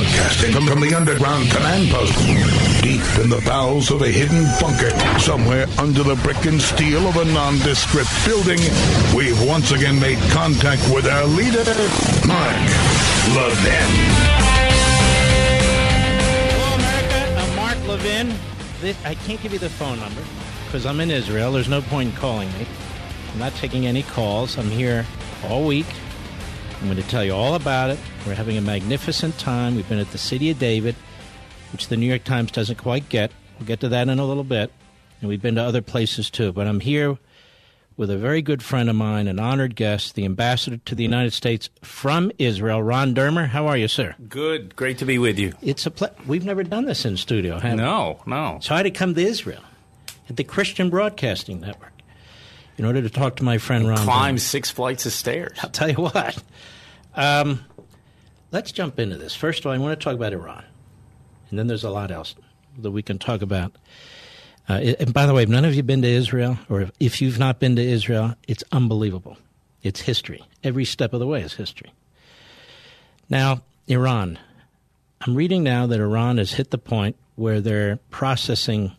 Broadcasting from, from the underground command post, deep in the bowels of a hidden bunker, somewhere under the brick and steel of a nondescript building, we've once again made contact with our leader, Mark Levin. Hello, America. I'm Mark Levin. This, I can't give you the phone number because I'm in Israel. There's no point in calling me. I'm not taking any calls. I'm here all week. I'm going to tell you all about it. We're having a magnificent time. We've been at the City of David, which the New York Times doesn't quite get. We'll get to that in a little bit. And we've been to other places too. But I'm here with a very good friend of mine, an honored guest, the ambassador to the United States from Israel, Ron Dermer. How are you, sir? Good. Great to be with you. It's a ple- we've never done this in studio, have we? No, no. So I had to come to Israel at the Christian Broadcasting Network in order to talk to my friend Ron. Climb six flights of stairs. I'll tell you what. Um, let's jump into this. First of all, I want to talk about Iran, and then there's a lot else that we can talk about. Uh, and by the way, if none of you have been to Israel, or if you've not been to Israel, it's unbelievable. It's history. Every step of the way is history. Now, Iran. I'm reading now that Iran has hit the point where they're processing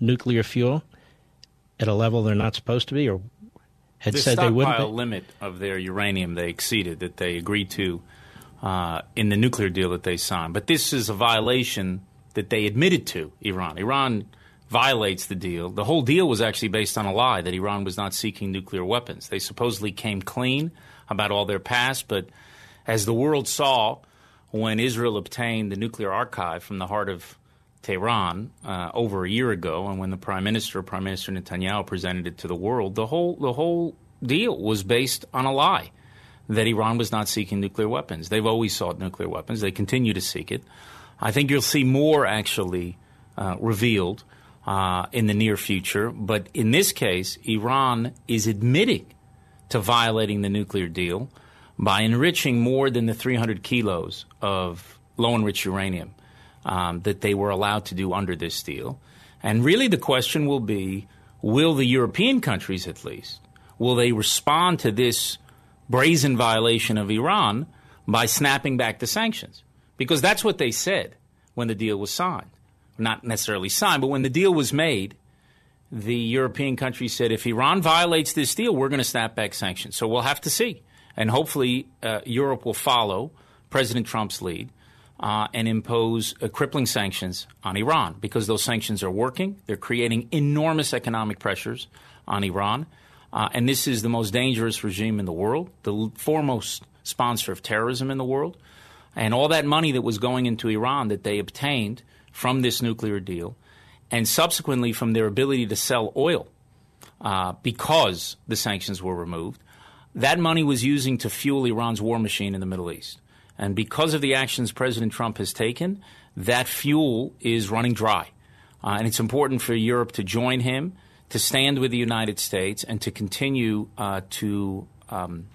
nuclear fuel at a level they're not supposed to be, or had The said they wouldn't. Be. limit of their uranium they exceeded that they agreed to uh, in the nuclear deal that they signed. But this is a violation that they admitted to Iran. Iran violates the deal. The whole deal was actually based on a lie that Iran was not seeking nuclear weapons. They supposedly came clean about all their past, but as the world saw when Israel obtained the nuclear archive from the heart of Tehran uh, over a year ago, and when the prime minister, Prime Minister Netanyahu, presented it to the world, the whole the whole deal was based on a lie that Iran was not seeking nuclear weapons. They've always sought nuclear weapons. They continue to seek it. I think you'll see more actually uh, revealed uh, in the near future. But in this case, Iran is admitting to violating the nuclear deal by enriching more than the 300 kilos of low enriched uranium um, that they were allowed to do under this deal. And really, the question will be will the European countries, at least, will they respond to this brazen violation of Iran by snapping back the sanctions? Because that's what they said when the deal was signed. Not necessarily signed, but when the deal was made, the European countries said if Iran violates this deal, we're going to snap back sanctions. So we'll have to see. And hopefully, uh, Europe will follow President Trump's lead uh, and impose uh, crippling sanctions on Iran because those sanctions are working. They're creating enormous economic pressures on Iran. Uh, and this is the most dangerous regime in the world, the foremost sponsor of terrorism in the world. And all that money that was going into Iran that they obtained from this nuclear deal, and subsequently from their ability to sell oil uh, because the sanctions were removed, that money was using to fuel Iran's war machine in the Middle East. And because of the actions President Trump has taken, that fuel is running dry. Uh, and it's important for Europe to join him, to stand with the United States, and to continue uh, to, um,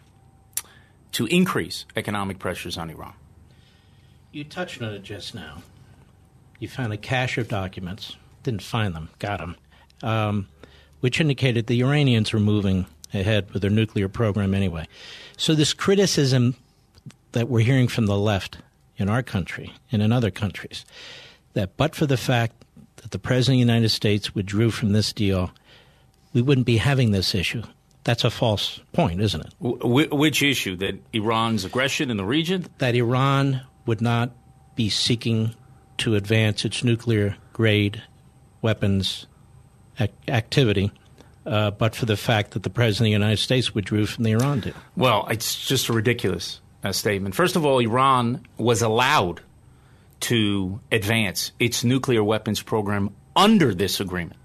to increase economic pressures on Iran. You touched on it just now. You found a cache of documents, didn't find them, got them, um, which indicated the Iranians were moving ahead with their nuclear program anyway. So, this criticism that we're hearing from the left in our country and in other countries, that but for the fact that the President of the United States withdrew from this deal, we wouldn't be having this issue. That's a false point, isn't it? Wh- which issue? That Iran's aggression in the region? That Iran would not be seeking to advance its nuclear grade weapons ac- activity, uh, but for the fact that the President of the United States withdrew from the Iran deal. Well, it's just ridiculous uh, statement. First of all, Iran was allowed to advance its nuclear weapons program under this agreement.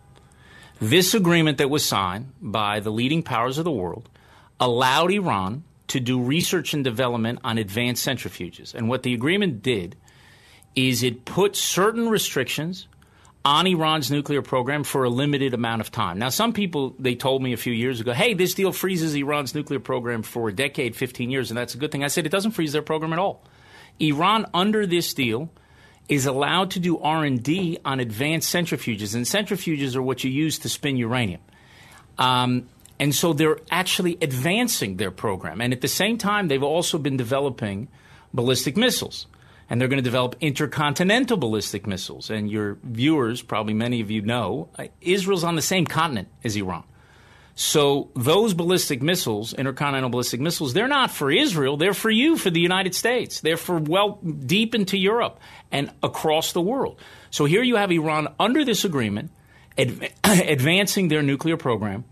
This agreement that was signed by the leading powers of the world allowed Iran to do research and development on advanced centrifuges. And what the agreement did is it put certain restrictions on Iran's nuclear program for a limited amount of time. Now, some people, they told me a few years ago, hey, this deal freezes Iran's nuclear program for a decade, 15 years, and that's a good thing. I said it doesn't freeze their program at all. Iran, under this deal, is allowed to do R&D on advanced centrifuges, and centrifuges are what you use to spin uranium. Um, and so they're actually advancing their program. And at the same time, they've also been developing ballistic missiles and they're going to develop intercontinental ballistic missiles. And your viewers, probably many of you know, uh, Israel's on the same continent as Iran. So those ballistic missiles, intercontinental ballistic missiles, they're not for Israel. They're for you, for the United States. They're for well deep into Europe and across the world. So here you have Iran under this agreement, adv- advancing their nuclear program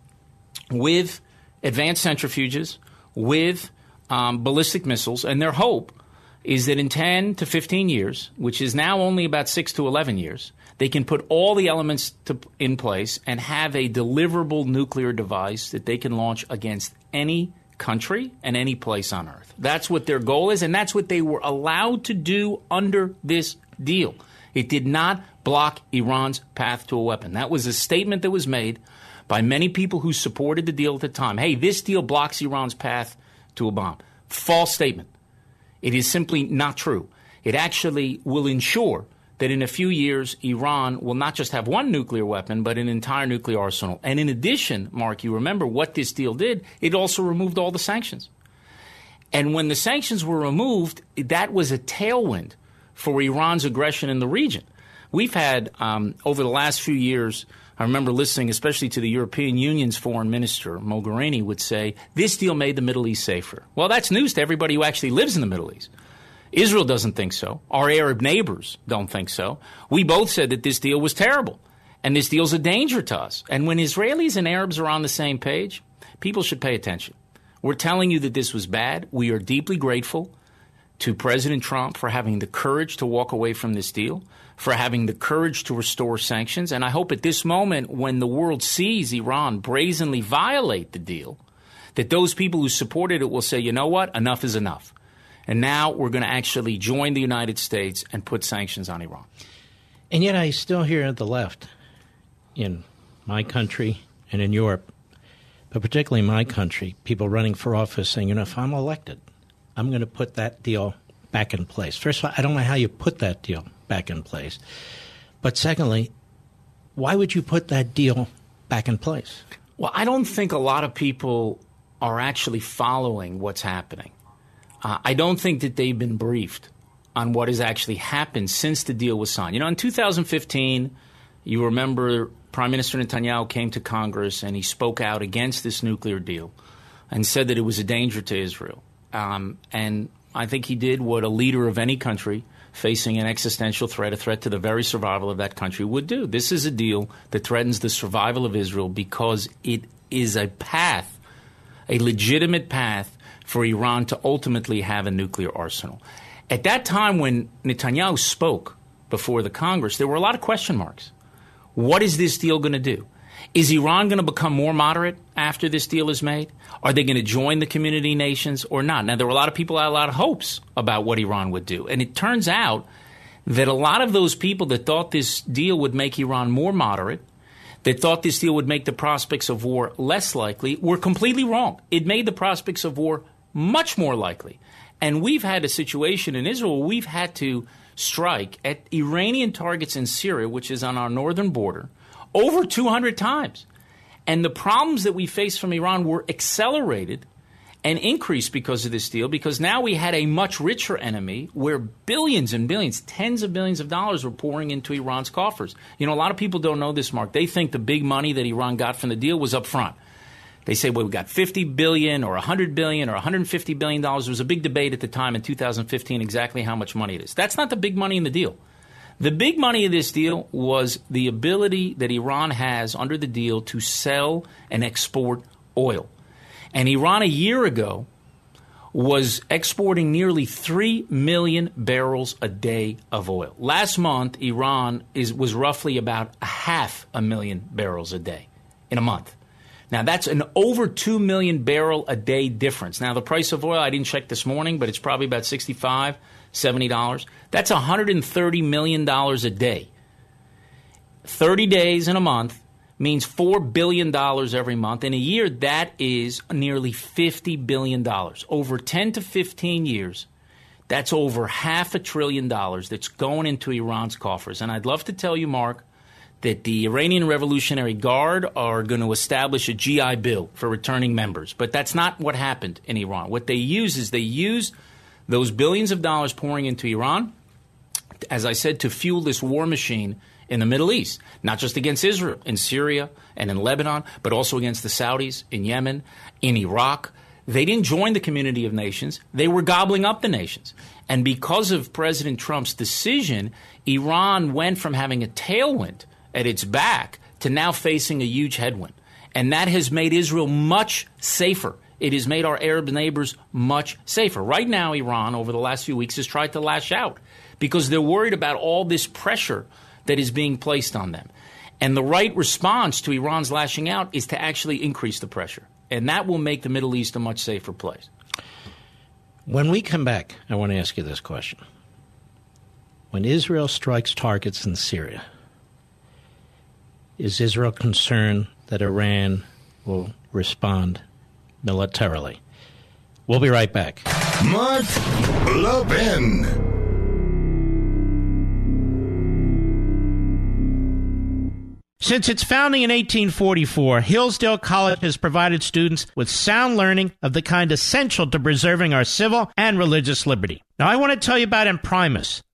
with advanced centrifuges, with um, ballistic missiles, and their hope is that in 10 to 15 years, which is now only about 6 to 11 years, they can put all the elements to, in place and have a deliverable nuclear device that they can launch against any country and any place on earth. That's what their goal is, and that's what they were allowed to do under this deal. It did not block Iran's path to a weapon. That was a statement that was made by many people who supported the deal at the time. Hey, this deal blocks Iran's path to a bomb. False statement. It is simply not true. It actually will ensure that in a few years, Iran will not just have one nuclear weapon, but an entire nuclear arsenal. And in addition, Mark, you remember what this deal did? It also removed all the sanctions. And when the sanctions were removed, that was a tailwind for Iran's aggression in the region. We've had, um, over the last few years, I remember listening, especially to the European Union's foreign minister, Mogherini, would say, this deal made the Middle East safer. Well, that's news to everybody who actually lives in the Middle East. Israel doesn't think so. Our Arab neighbors don't think so. We both said that this deal was terrible and this deal's a danger to us. And when Israelis and Arabs are on the same page, people should pay attention. We're telling you that this was bad. We are deeply grateful to President Trump for having the courage to walk away from this deal, for having the courage to restore sanctions. And I hope at this moment, when the world sees Iran brazenly violate the deal, that those people who supported it will say, you know what, enough is enough. And now we're going to actually join the United States and put sanctions on Iran. And yet I still hear at the left in my country and in Europe, but particularly in my country, people running for office saying, you know, if I'm elected, I'm going to put that deal back in place. First of all, I don't know how you put that deal back in place. But secondly, why would you put that deal back in place? Well, I don't think a lot of people are actually following what's happening. Uh, I don't think that they've been briefed on what has actually happened since the deal was signed. You know, in 2015, you remember Prime Minister Netanyahu came to Congress and he spoke out against this nuclear deal and said that it was a danger to Israel. Um, and I think he did what a leader of any country facing an existential threat, a threat to the very survival of that country, would do. This is a deal that threatens the survival of Israel because it is a path, a legitimate path for Iran to ultimately have a nuclear arsenal. At that time, when Netanyahu spoke before the Congress, there were a lot of question marks. What is this deal going to do? Is Iran going to become more moderate after this deal is made? Are they going to join the community nations or not? Now, there were a lot of people had a lot of hopes about what Iran would do. And it turns out that a lot of those people that thought this deal would make Iran more moderate, that thought this deal would make the prospects of war less likely, were completely wrong. It made the prospects of war much more likely. And we've had a situation in Israel we've had to strike at Iranian targets in Syria, which is on our northern border over 200 times. And the problems that we faced from Iran were accelerated and increased because of this deal because now we had a much richer enemy where billions and billions, tens of billions of dollars were pouring into Iran's coffers. You know, a lot of people don't know this, Mark. They think the big money that Iran got from the deal was up front. They say, well, we got 50 billion or 100 billion or 150 billion dollars. There was a big debate at the time in 2015 exactly how much money it is. That's not the big money in the deal. The big money of this deal was the ability that Iran has under the deal to sell and export oil. And Iran a year ago was exporting nearly 3 million barrels a day of oil. Last month, Iran is, was roughly about a half a million barrels a day in a month. Now, that's an over 2 million barrel a day difference. Now, the price of oil, I didn't check this morning, but it's probably about 65 $70. That's $130 million a day. 30 days in a month means $4 billion every month. In a year, that is nearly $50 billion. Over 10 to 15 years, that's over half a trillion dollars that's going into Iran's coffers. And I'd love to tell you, Mark, that the Iranian Revolutionary Guard are going to establish a GI Bill for returning members. But that's not what happened in Iran. What they use is they use those billions of dollars pouring into Iran, as I said, to fuel this war machine in the Middle East, not just against Israel, in Syria and in Lebanon, but also against the Saudis in Yemen, in Iraq. They didn't join the community of nations, they were gobbling up the nations. And because of President Trump's decision, Iran went from having a tailwind at its back to now facing a huge headwind. And that has made Israel much safer. It has made our Arab neighbors much safer. Right now, Iran, over the last few weeks, has tried to lash out because they're worried about all this pressure that is being placed on them. And the right response to Iran's lashing out is to actually increase the pressure. And that will make the Middle East a much safer place. When we come back, I want to ask you this question. When Israel strikes targets in Syria, is Israel concerned that Iran will respond militarily? We'll be right back. Mark Levin. Since its founding in 1844, Hillsdale College has provided students with sound learning of the kind essential to preserving our civil and religious liberty. Now, I want to tell you about Imprimis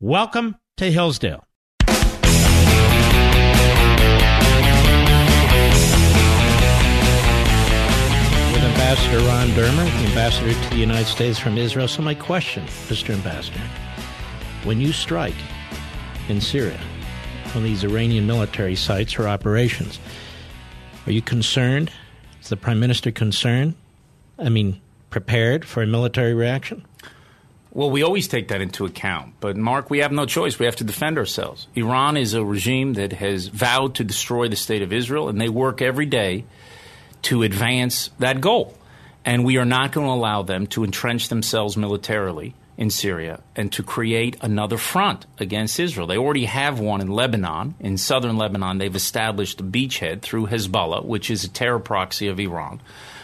Welcome to Hillsdale. With Ambassador Ron Dermer, the ambassador to the United States from Israel. So, my question, Mr. Ambassador, when you strike in Syria on these Iranian military sites or operations, are you concerned? Is the Prime Minister concerned? I mean, prepared for a military reaction? Well, we always take that into account. But, Mark, we have no choice. We have to defend ourselves. Iran is a regime that has vowed to destroy the state of Israel, and they work every day to advance that goal. And we are not going to allow them to entrench themselves militarily in Syria and to create another front against Israel. They already have one in Lebanon. In southern Lebanon, they've established a beachhead through Hezbollah, which is a terror proxy of Iran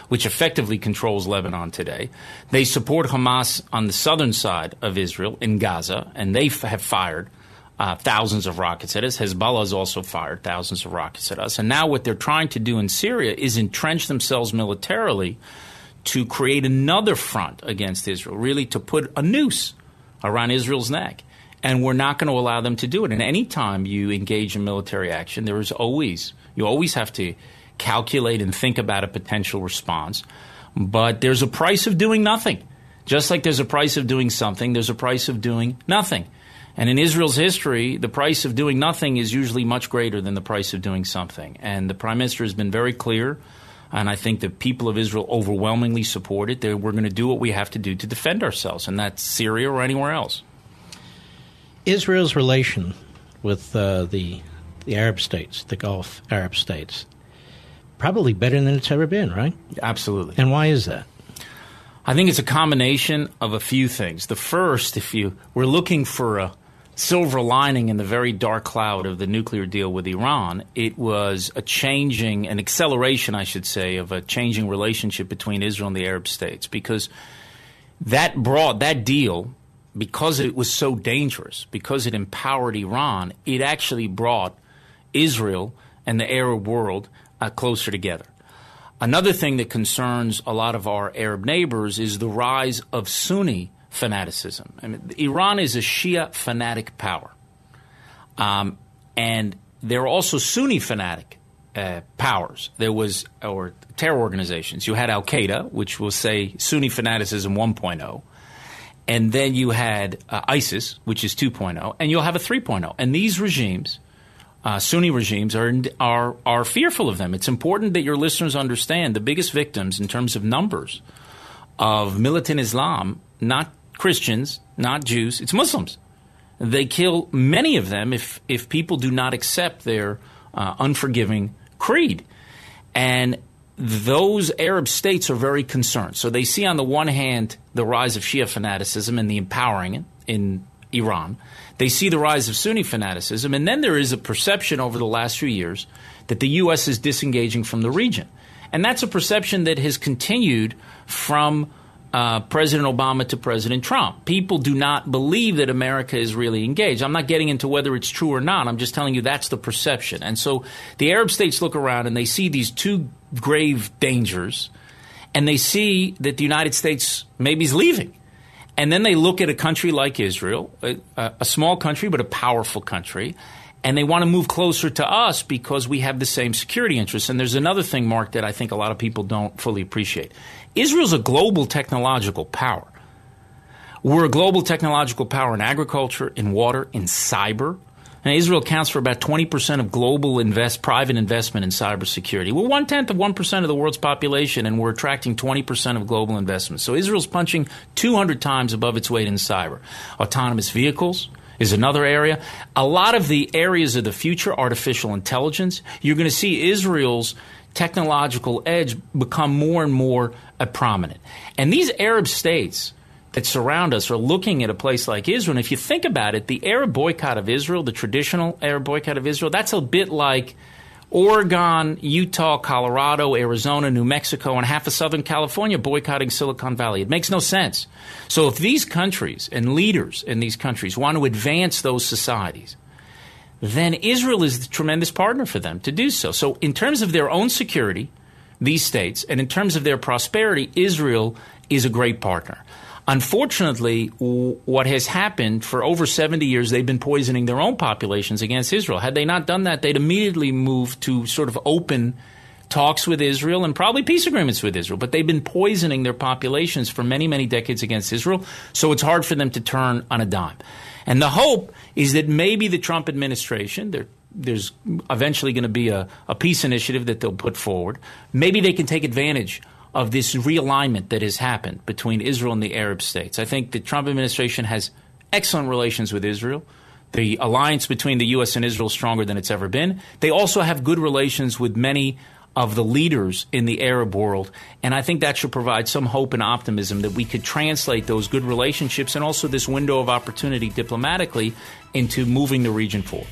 which effectively controls Lebanon today. They support Hamas on the southern side of Israel in Gaza, and they f- have fired uh, thousands of rockets at us. Hezbollah has also fired thousands of rockets at us. And now what they're trying to do in Syria is entrench themselves militarily to create another front against Israel, really to put a noose around Israel's neck. And we're not going to allow them to do it. And any time you engage in military action, there is always, you always have to calculate and think about a potential response. But there's a price of doing nothing. Just like there's a price of doing something, there's a price of doing nothing. And in Israel's history, the price of doing nothing is usually much greater than the price of doing something. And the prime minister has been very clear, and I think the people of Israel overwhelmingly support it. That we're going to do what we have to do to defend ourselves, and that's Syria or anywhere else. Israel's relation with uh, the the Arab states, the Gulf Arab states, probably better than it's ever been, right? Absolutely. And why is that? I think it's a combination of a few things. The first, if you were looking for a silver lining in the very dark cloud of the nuclear deal with Iran, it was a changing, an acceleration, I should say, of a changing relationship between Israel and the Arab states because that brought that deal because it was so dangerous, because it empowered Iran, it actually brought Israel and the Arab world uh, closer together. Another thing that concerns a lot of our Arab neighbors is the rise of Sunni fanaticism. I mean, Iran is a Shia fanatic power. Um, and there are also Sunni fanatic uh, powers. There was, or terror organizations. You had Al Qaeda, which will say Sunni fanaticism 1.0. And then you had uh, ISIS, which is 2.0, and you'll have a 3.0. And these regimes, uh, Sunni regimes, are, are, are fearful of them. It's important that your listeners understand the biggest victims in terms of numbers of militant Islam, not Christians, not Jews, it's Muslims. They kill many of them if, if people do not accept their uh, unforgiving creed. And those Arab states are very concerned. So they see, on the one hand, the rise of Shia fanaticism and the empowering in Iran. They see the rise of Sunni fanaticism. And then there is a perception over the last few years that the U.S. is disengaging from the region. And that's a perception that has continued from uh, President Obama to President Trump. People do not believe that America is really engaged. I'm not getting into whether it's true or not. I'm just telling you that's the perception. And so the Arab states look around and they see these two grave dangers, and they see that the United States maybe is leaving. And then they look at a country like Israel, a, a small country but a powerful country, and they want to move closer to us because we have the same security interests. And there's another thing, Mark, that I think a lot of people don't fully appreciate. Israel's a global technological power. We're a global technological power in agriculture, in water, in cyber. Israel accounts for about 20% of global invest, private investment in cybersecurity. We're one tenth of 1% of the world's population, and we're attracting 20% of global investment. So Israel's punching 200 times above its weight in cyber. Autonomous vehicles is another area. A lot of the areas of the future, artificial intelligence, you're going to see Israel's technological edge become more and more prominent. And these Arab states that surround us are looking at a place like Israel. And if you think about it, the Arab boycott of Israel, the traditional Arab boycott of Israel, that's a bit like Oregon, Utah, Colorado, Arizona, New Mexico, and half of Southern California boycotting Silicon Valley. It makes no sense. So if these countries and leaders in these countries want to advance those societies, then Israel is the tremendous partner for them to do so. So, in terms of their own security, these states, and in terms of their prosperity, Israel is a great partner. Unfortunately, what has happened for over 70 years, they've been poisoning their own populations against Israel. Had they not done that, they'd immediately move to sort of open talks with Israel and probably peace agreements with Israel. But they've been poisoning their populations for many, many decades against Israel, so it's hard for them to turn on a dime. And the hope is that maybe the Trump administration, there, there's eventually going to be a, a peace initiative that they'll put forward. Maybe they can take advantage of this realignment that has happened between Israel and the Arab states. I think the Trump administration has excellent relations with Israel. The alliance between the U.S. and Israel is stronger than it's ever been. They also have good relations with many of the leaders in the Arab world. And I think that should provide some hope and optimism that we could translate those good relationships and also this window of opportunity diplomatically into moving the region forward.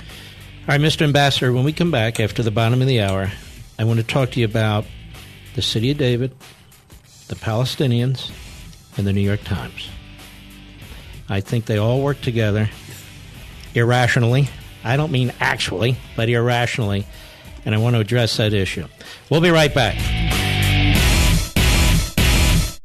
All right, Mr. Ambassador, when we come back after the bottom of the hour, I want to talk to you about the City of David, the Palestinians, and the New York Times. I think they all work together irrationally. I don't mean actually, but irrationally and I want to address that issue. We'll be right back.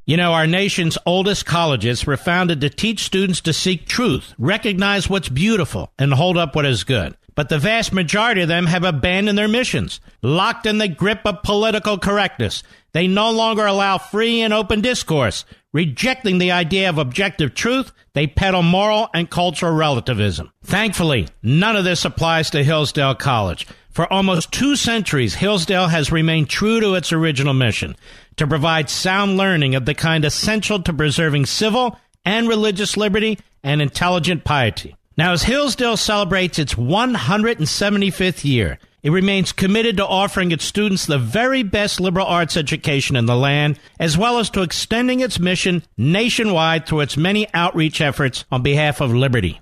You know, our nation's oldest colleges were founded to teach students to seek truth, recognize what's beautiful, and hold up what is good. But the vast majority of them have abandoned their missions, locked in the grip of political correctness. They no longer allow free and open discourse. Rejecting the idea of objective truth, they peddle moral and cultural relativism. Thankfully, none of this applies to Hillsdale College. For almost two centuries, Hillsdale has remained true to its original mission to provide sound learning of the kind essential to preserving civil and religious liberty and intelligent piety. Now, as Hillsdale celebrates its 175th year, it remains committed to offering its students the very best liberal arts education in the land, as well as to extending its mission nationwide through its many outreach efforts on behalf of liberty.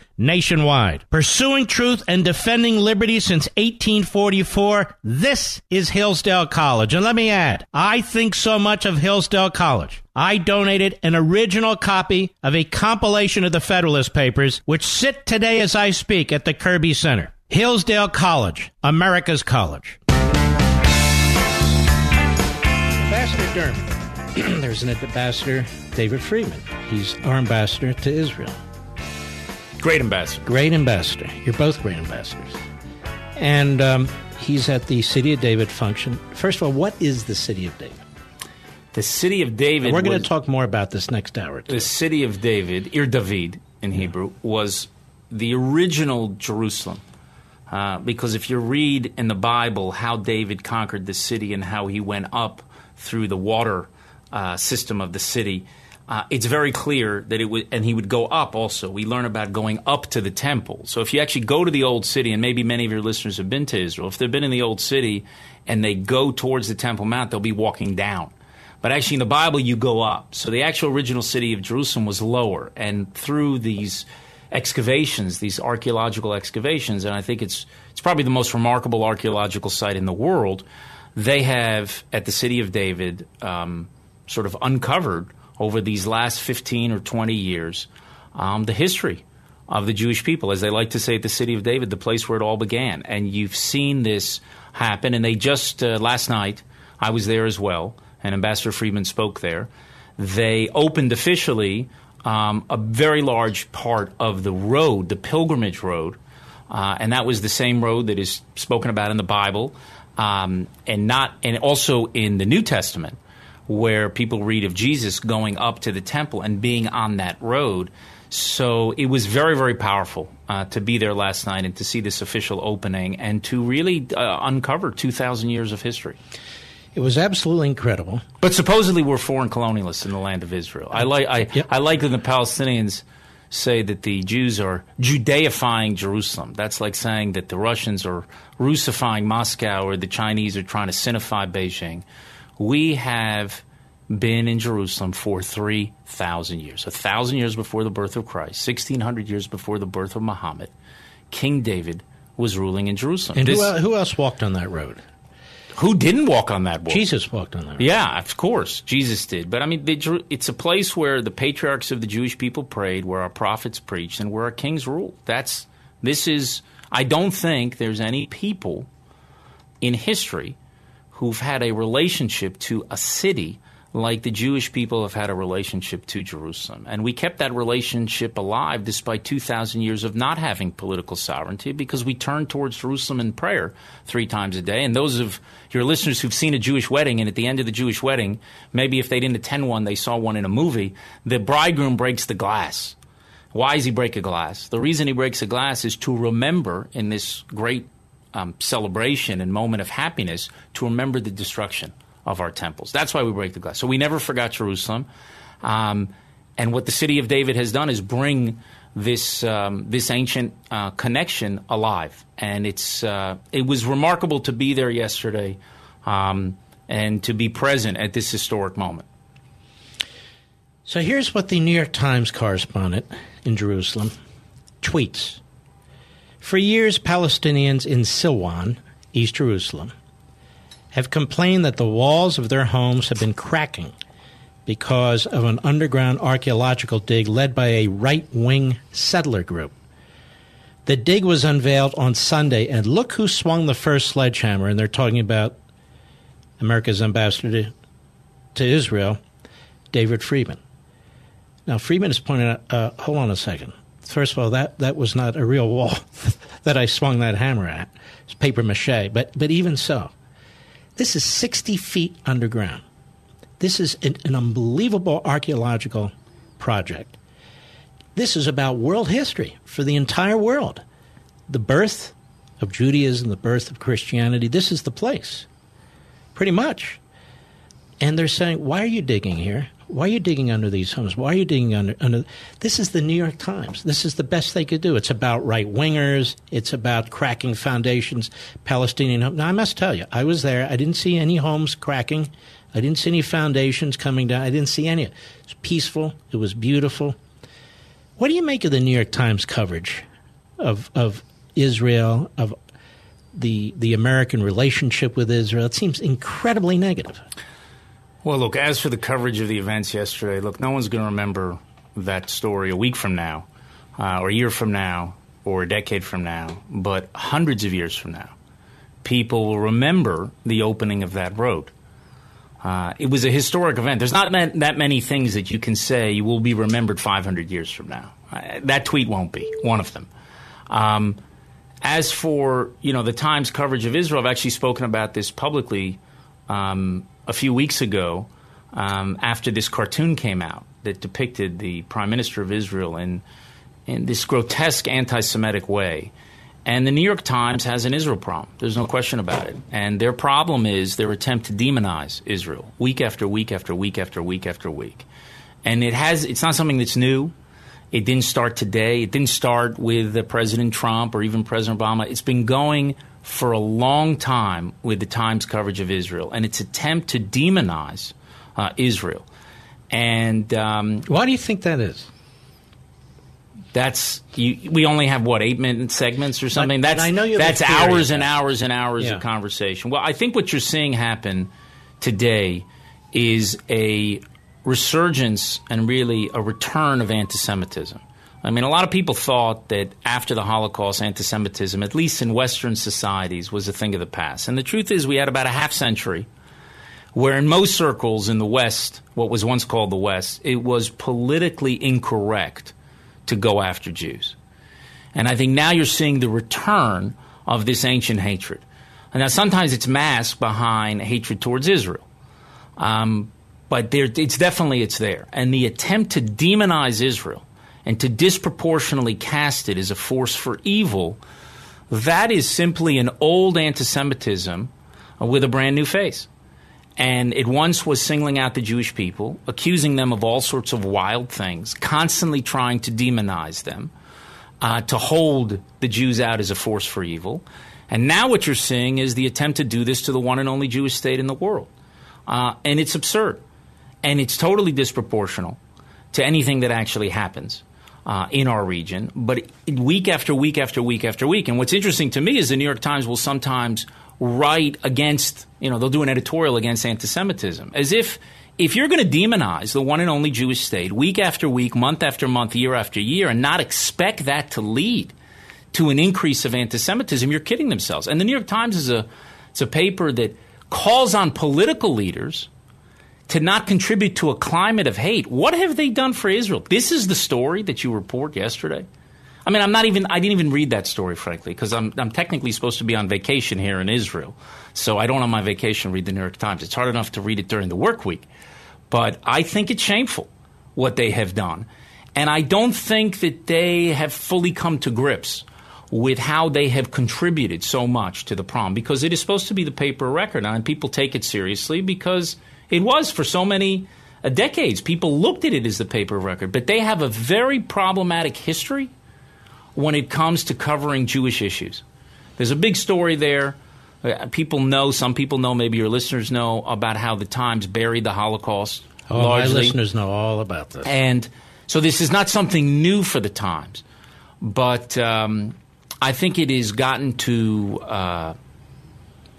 nationwide. Pursuing truth and defending liberty since 1844. This is Hillsdale College. And let me add, I think so much of Hillsdale College. I donated an original copy of a compilation of the Federalist Papers, which sit today as I speak at the Kirby Center. Hillsdale College, America's college. Ambassador Dermer. There's an ambassador, David Friedman. He's our ambassador to Israel. Great ambassador. Great ambassador. You're both great ambassadors. And um, he's at the City of David function. First of all, what is the City of David? The City of David. And we're going was- to talk more about this next hour. Too. The City of David, Ir David in Hebrew, was the original Jerusalem. Uh, because if you read in the Bible how David conquered the city and how he went up through the water uh, system of the city, uh, it's very clear that it would, and he would go up also. We learn about going up to the temple. So if you actually go to the old city, and maybe many of your listeners have been to Israel, if they've been in the old city and they go towards the Temple Mount, they'll be walking down. But actually, in the Bible, you go up. So the actual original city of Jerusalem was lower. And through these excavations, these archaeological excavations, and I think it's, it's probably the most remarkable archaeological site in the world, they have, at the city of David, um, sort of uncovered over these last 15 or 20 years um, the history of the Jewish people, as they like to say at the city of David, the place where it all began. And you've seen this happen. And they just, uh, last night, I was there as well, and Ambassador Friedman spoke there. They opened officially um, a very large part of the road, the pilgrimage road, uh, and that was the same road that is spoken about in the Bible, um, and not, and also in the New Testament, where people read of Jesus going up to the temple and being on that road. So it was very, very powerful uh, to be there last night and to see this official opening and to really uh, uncover 2,000 years of history. It was absolutely incredible. But supposedly we're foreign colonialists in the land of Israel. I like I, Yep. I like that the Palestinians say that the Jews are Judeifying Jerusalem. That's like saying that the Russians are Russifying Moscow or the Chinese are trying to Sinify Beijing. We have been in Jerusalem for 3,000 years. A thousand years before the birth of Christ, 1,600 years before the birth of Muhammad, King David was ruling in Jerusalem. And who, who else walked on that road? who didn't walk on that road? Jesus walked on that road. Yeah, of course, Jesus did. But I mean, the, Jeru- it's a place where the patriarchs of the Jewish people prayed, where our prophets preached, and where our kings ruled. That's this is. I don't think there's any people in history who've had a relationship to a city like the Jewish people have had a relationship to Jerusalem. And we kept that relationship alive despite 2,000 years of not having political sovereignty because we turned towards Jerusalem in prayer three times a day. And those of your listeners who've seen a Jewish wedding, and at the end of the Jewish wedding, maybe if they didn't attend one, they saw one in a movie, the bridegroom breaks the glass. Why does he break a glass? The reason he breaks a glass is to remember in this great um, celebration and moment of happiness to remember the destruction of our temples. That's why we break the glass. So we never forgot Jerusalem. Um, and what the city of David has done is bring this um, this ancient uh, connection alive. And it's uh, it was remarkable to be there yesterday um, and to be present at this historic moment. So here's what the New York Times correspondent in Jerusalem tweets. For years, Palestinians in Silwan, East Jerusalem, have complained that the walls of their homes have been cracking because of an underground archaeological dig led by a right wing settler group. The dig was unveiled on Sunday, and look who swung the first sledgehammer, and they're talking about America's ambassador to, to Israel, David Friedman. Now, Friedman is pointing out, uh, hold on a second. First of all, that, that was not a real wall that I swung that hammer at. It's paper mache. But, but even so, this is 60 feet underground. This is an, an unbelievable archaeological project. This is about world history for the entire world. The birth of Judaism, the birth of Christianity. This is the place, pretty much. And they're saying, why are you digging here? Why are you digging under these homes? Why are you digging under under? This is the New York Times. This is the best they could do. It's about right wingers. It's about cracking foundations, Palestinian homes. Now I must tell you, I was there. I didn't see any homes cracking. I didn't see any foundations coming down. I didn't see any. It was peaceful. It was beautiful. What do you make of the New York Times coverage of of Israel of the the American relationship with Israel. It seems incredibly negative. Well, look, as for the coverage of the events yesterday, look, no one's going to remember that story a week from now, uh, or a year from now, or a decade from now, but hundreds of years from now, people will remember the opening of that road. Uh, it was a historic event. There's not that many things that you can say you will be remembered 500 years from now. Uh, that tweet won't be one of them. Um, as for you know the Times coverage of Israel, I've actually spoken about this publicly um, a few weeks ago um, after this cartoon came out that depicted the Prime Minister of Israel in in this grotesque anti-Semitic way. And the New York Times has an Israel problem. There's no question about it. And their problem is their attempt to demonize Israel week after week after week after week after week. And it has it's not something that's new. It didn't start today. It didn't start with President Trump or even President Obama. It's been going for a long time with the Times coverage of Israel and its attempt to demonize uh, Israel. And um, why do you think that is? That's you, we only have what eight minute segments or something. But, that's I know you that's hours and hours and hours yeah. of conversation. Well, I think what you're seeing happen today is a resurgence and really a return of anti-Semitism. I mean, a lot of people thought that after the Holocaust, anti-Semitism, at least in Western societies, was a thing of the past. And the truth is, we had about a half century where, in most circles in the West, what was once called the West, it was politically incorrect to go after Jews. And I think now you're seeing the return of this ancient hatred. And now sometimes it's masked behind hatred towards Israel. Um, but there, it's definitely it's there. And the attempt to demonize Israel and to disproportionately cast it as a force for evil, that is simply an old anti-Semitism with a brand new face. And it once was singling out the Jewish people, accusing them of all sorts of wild things, constantly trying to demonize them, uh, to hold the Jews out as a force for evil. And now what you're seeing is the attempt to do this to the one and only Jewish state in the world. Uh, and it's absurd. And it's totally disproportional to anything that actually happens. Uh, in our region, but week after week after week after week. And what's interesting to me is the New York Times will sometimes write against, you know, they'll do an editorial against anti Semitism, as if if you're going to demonize the one and only Jewish state week after week, month after month, year after year, and not expect that to lead to an increase of anti Semitism, you're kidding themselves. And the New York Times is a, it's a paper that calls on political leaders to not contribute to a climate of hate. What have they done for Israel? This is the story that you report yesterday. I mean, I'm not even. I didn't even read that story, frankly, because I'm, I'm technically supposed to be on vacation here in Israel, so I don't on my vacation read the New York Times. It's hard enough to read it during the work week, but I think it's shameful what they have done, and I don't think that they have fully come to grips with how they have contributed so much to the problem because it is supposed to be the paper record, and people take it seriously because it was for so many uh, decades. People looked at it as the paper of record, but they have a very problematic history when it comes to covering Jewish issues. There's a big story there. Uh, people know, some people know, maybe your listeners know about how the Times buried the Holocaust. Oh, largely. my listeners know all about this. And so this is not something new for the Times, but um, I think it has gotten to, uh,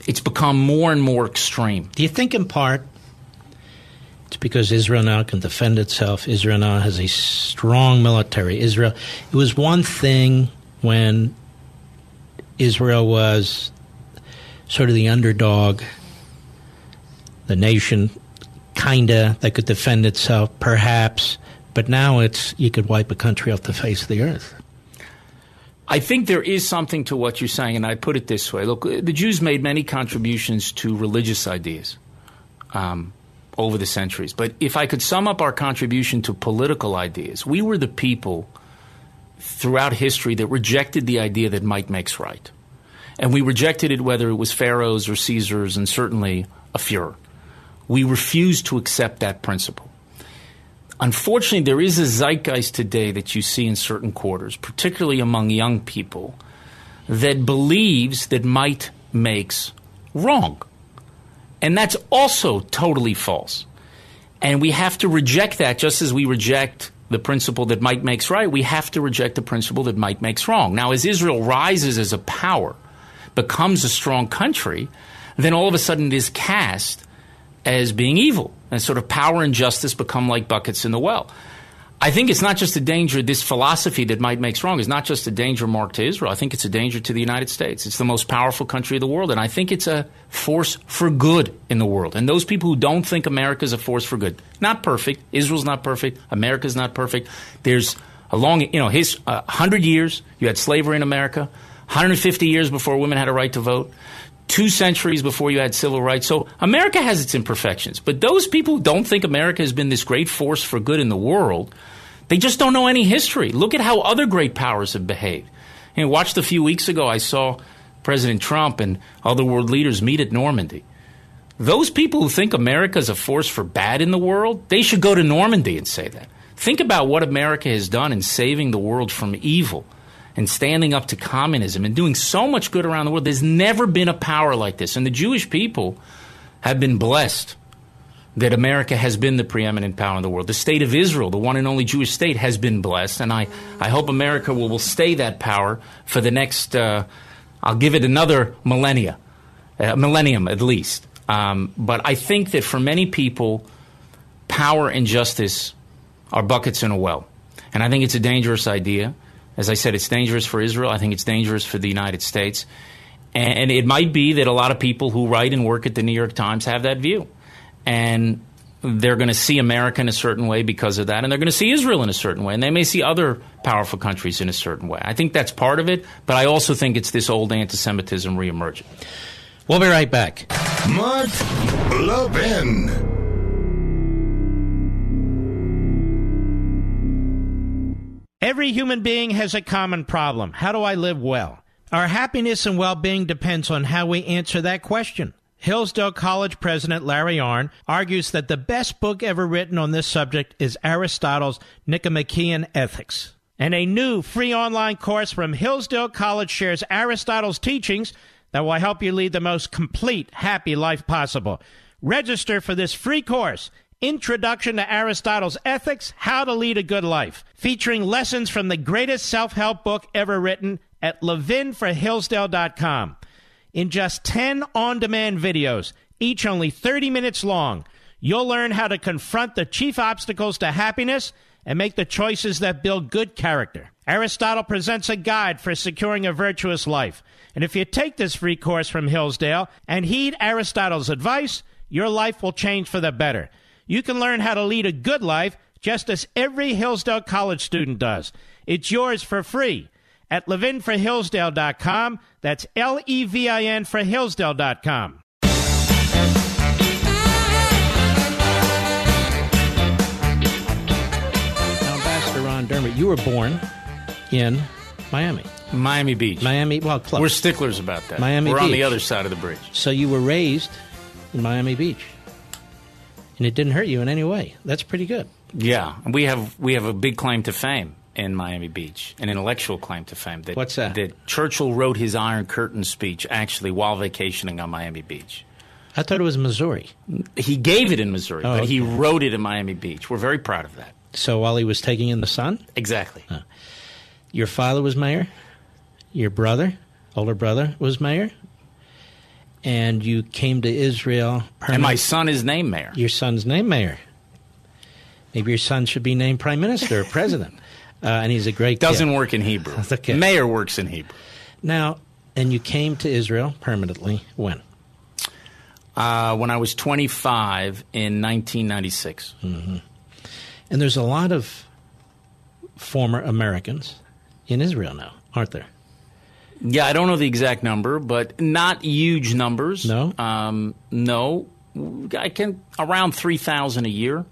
it's become more and more extreme. Do you think in part it's because Israel now can defend itself. Israel now has a strong military. Israel. It was one thing when Israel was sort of the underdog, the nation, kinda that could defend itself, perhaps. But now it's you could wipe a country off the face of the earth. I think there is something to what you're saying, and I put it this way: Look, the Jews made many contributions to religious ideas. Um, over the centuries. But if I could sum up our contribution to political ideas, we were the people throughout history that rejected the idea that might makes right. And we rejected it whether it was pharaohs or Caesars and certainly a Fuhrer. We refused to accept that principle. Unfortunately, there is a zeitgeist today that you see in certain quarters, particularly among young people, that believes that might makes wrong. And that's also totally false. And we have to reject that just as we reject the principle that might makes right, we have to reject the principle that might makes wrong. Now, as Israel rises as a power, becomes a strong country, then all of a sudden it is cast as being evil. And sort of power and justice become like buckets in the well. I think it's not just a danger, this philosophy that might make wrong is not just a danger mark to Israel. I think it's a danger to the United States. It's the most powerful country of the world, and I think it's a force for good in the world. And those people who don't think America is a force for good, not perfect. Israel's not perfect. America's not perfect. There's a long, you know, his uh, 100 years, you had slavery in America, 150 years before women had a right to vote two centuries before you had civil rights. So America has its imperfections. But those people who don't think America has been this great force for good in the world, they just don't know any history. Look at how other great powers have behaved. And watched a few weeks ago, I saw President Trump and other world leaders meet at Normandy. Those people who think America is a force for bad in the world, they should go to Normandy and say that. Think about what America has done in saving the world from evil and standing up to communism and doing so much good around the world. There's never been a power like this. And the Jewish people have been blessed that America has been the preeminent power in the world. The state of Israel, the one and only Jewish state, has been blessed. And I, I hope America will, will stay that power for the next, uh, I'll give it another millennia, uh, millennium at least. Um, but I think that for many people, power and justice are buckets in a well. And I think it's a dangerous idea. As I said, it's dangerous for Israel. I think it's dangerous for the United States. And it might be that a lot of people who write and work at the New York Times have that view. And they're going to see America in a certain way because of that, and they're going to see Israel in a certain way, and they may see other powerful countries in a certain way. I think that's part of it, but I also think it's this old anti Semitism reemerging. We'll be right back. Mark Levin. Every human being has a common problem. How do I live well? Our happiness and well being depends on how we answer that question. Hillsdale College President Larry Arnn argues that the best book ever written on this subject is Aristotle's Nicomachean Ethics. And a new free online course from Hillsdale College shares Aristotle's teachings that will help you lead the most complete, happy life possible. Register for this free course Introduction to Aristotle's Ethics How to Lead a Good Life, featuring lessons from the greatest self help book ever written at levinforhillsdale.com. In just 10 on demand videos, each only 30 minutes long, you'll learn how to confront the chief obstacles to happiness and make the choices that build good character. Aristotle presents a guide for securing a virtuous life. And if you take this free course from Hillsdale and heed Aristotle's advice, your life will change for the better. You can learn how to lead a good life just as every Hillsdale College student does. It's yours for free at levinforhillsdale.com. That's L E V I N for Hillsdale.com. Now, Ambassador Ron Dermer, you were born in Miami. Miami Beach. Miami, well, close. We're sticklers about that. Miami We're on the other side of the bridge. So you were raised in Miami Beach, and it didn't hurt you in any way. That's pretty good. Yeah, we have we have a big claim to fame in Miami Beach, an intellectual claim to fame. That, What's that? That Churchill wrote his Iron Curtain speech actually while vacationing on Miami Beach. I thought it was Missouri. He gave it in Missouri, Oh, but he wrote it in Miami Beach. We're very proud of that. So while he was taking in the sun, Exactly. your father was mayor, your brother, older brother, was mayor, and you came to Israel. And my son is named mayor. your son's named mayor. Maybe your son should be named prime minister or president. Uh, and he's a great kid. Doesn't work in Hebrew. Okay. Mayor works in Hebrew. Now, and you came to Israel permanently when? Uh, when I was 25 in 1996. And there's a lot of former Americans in Israel now, aren't there? Yeah, I don't know the exact number, but not huge numbers. No? um, no. I can around three thousand a year.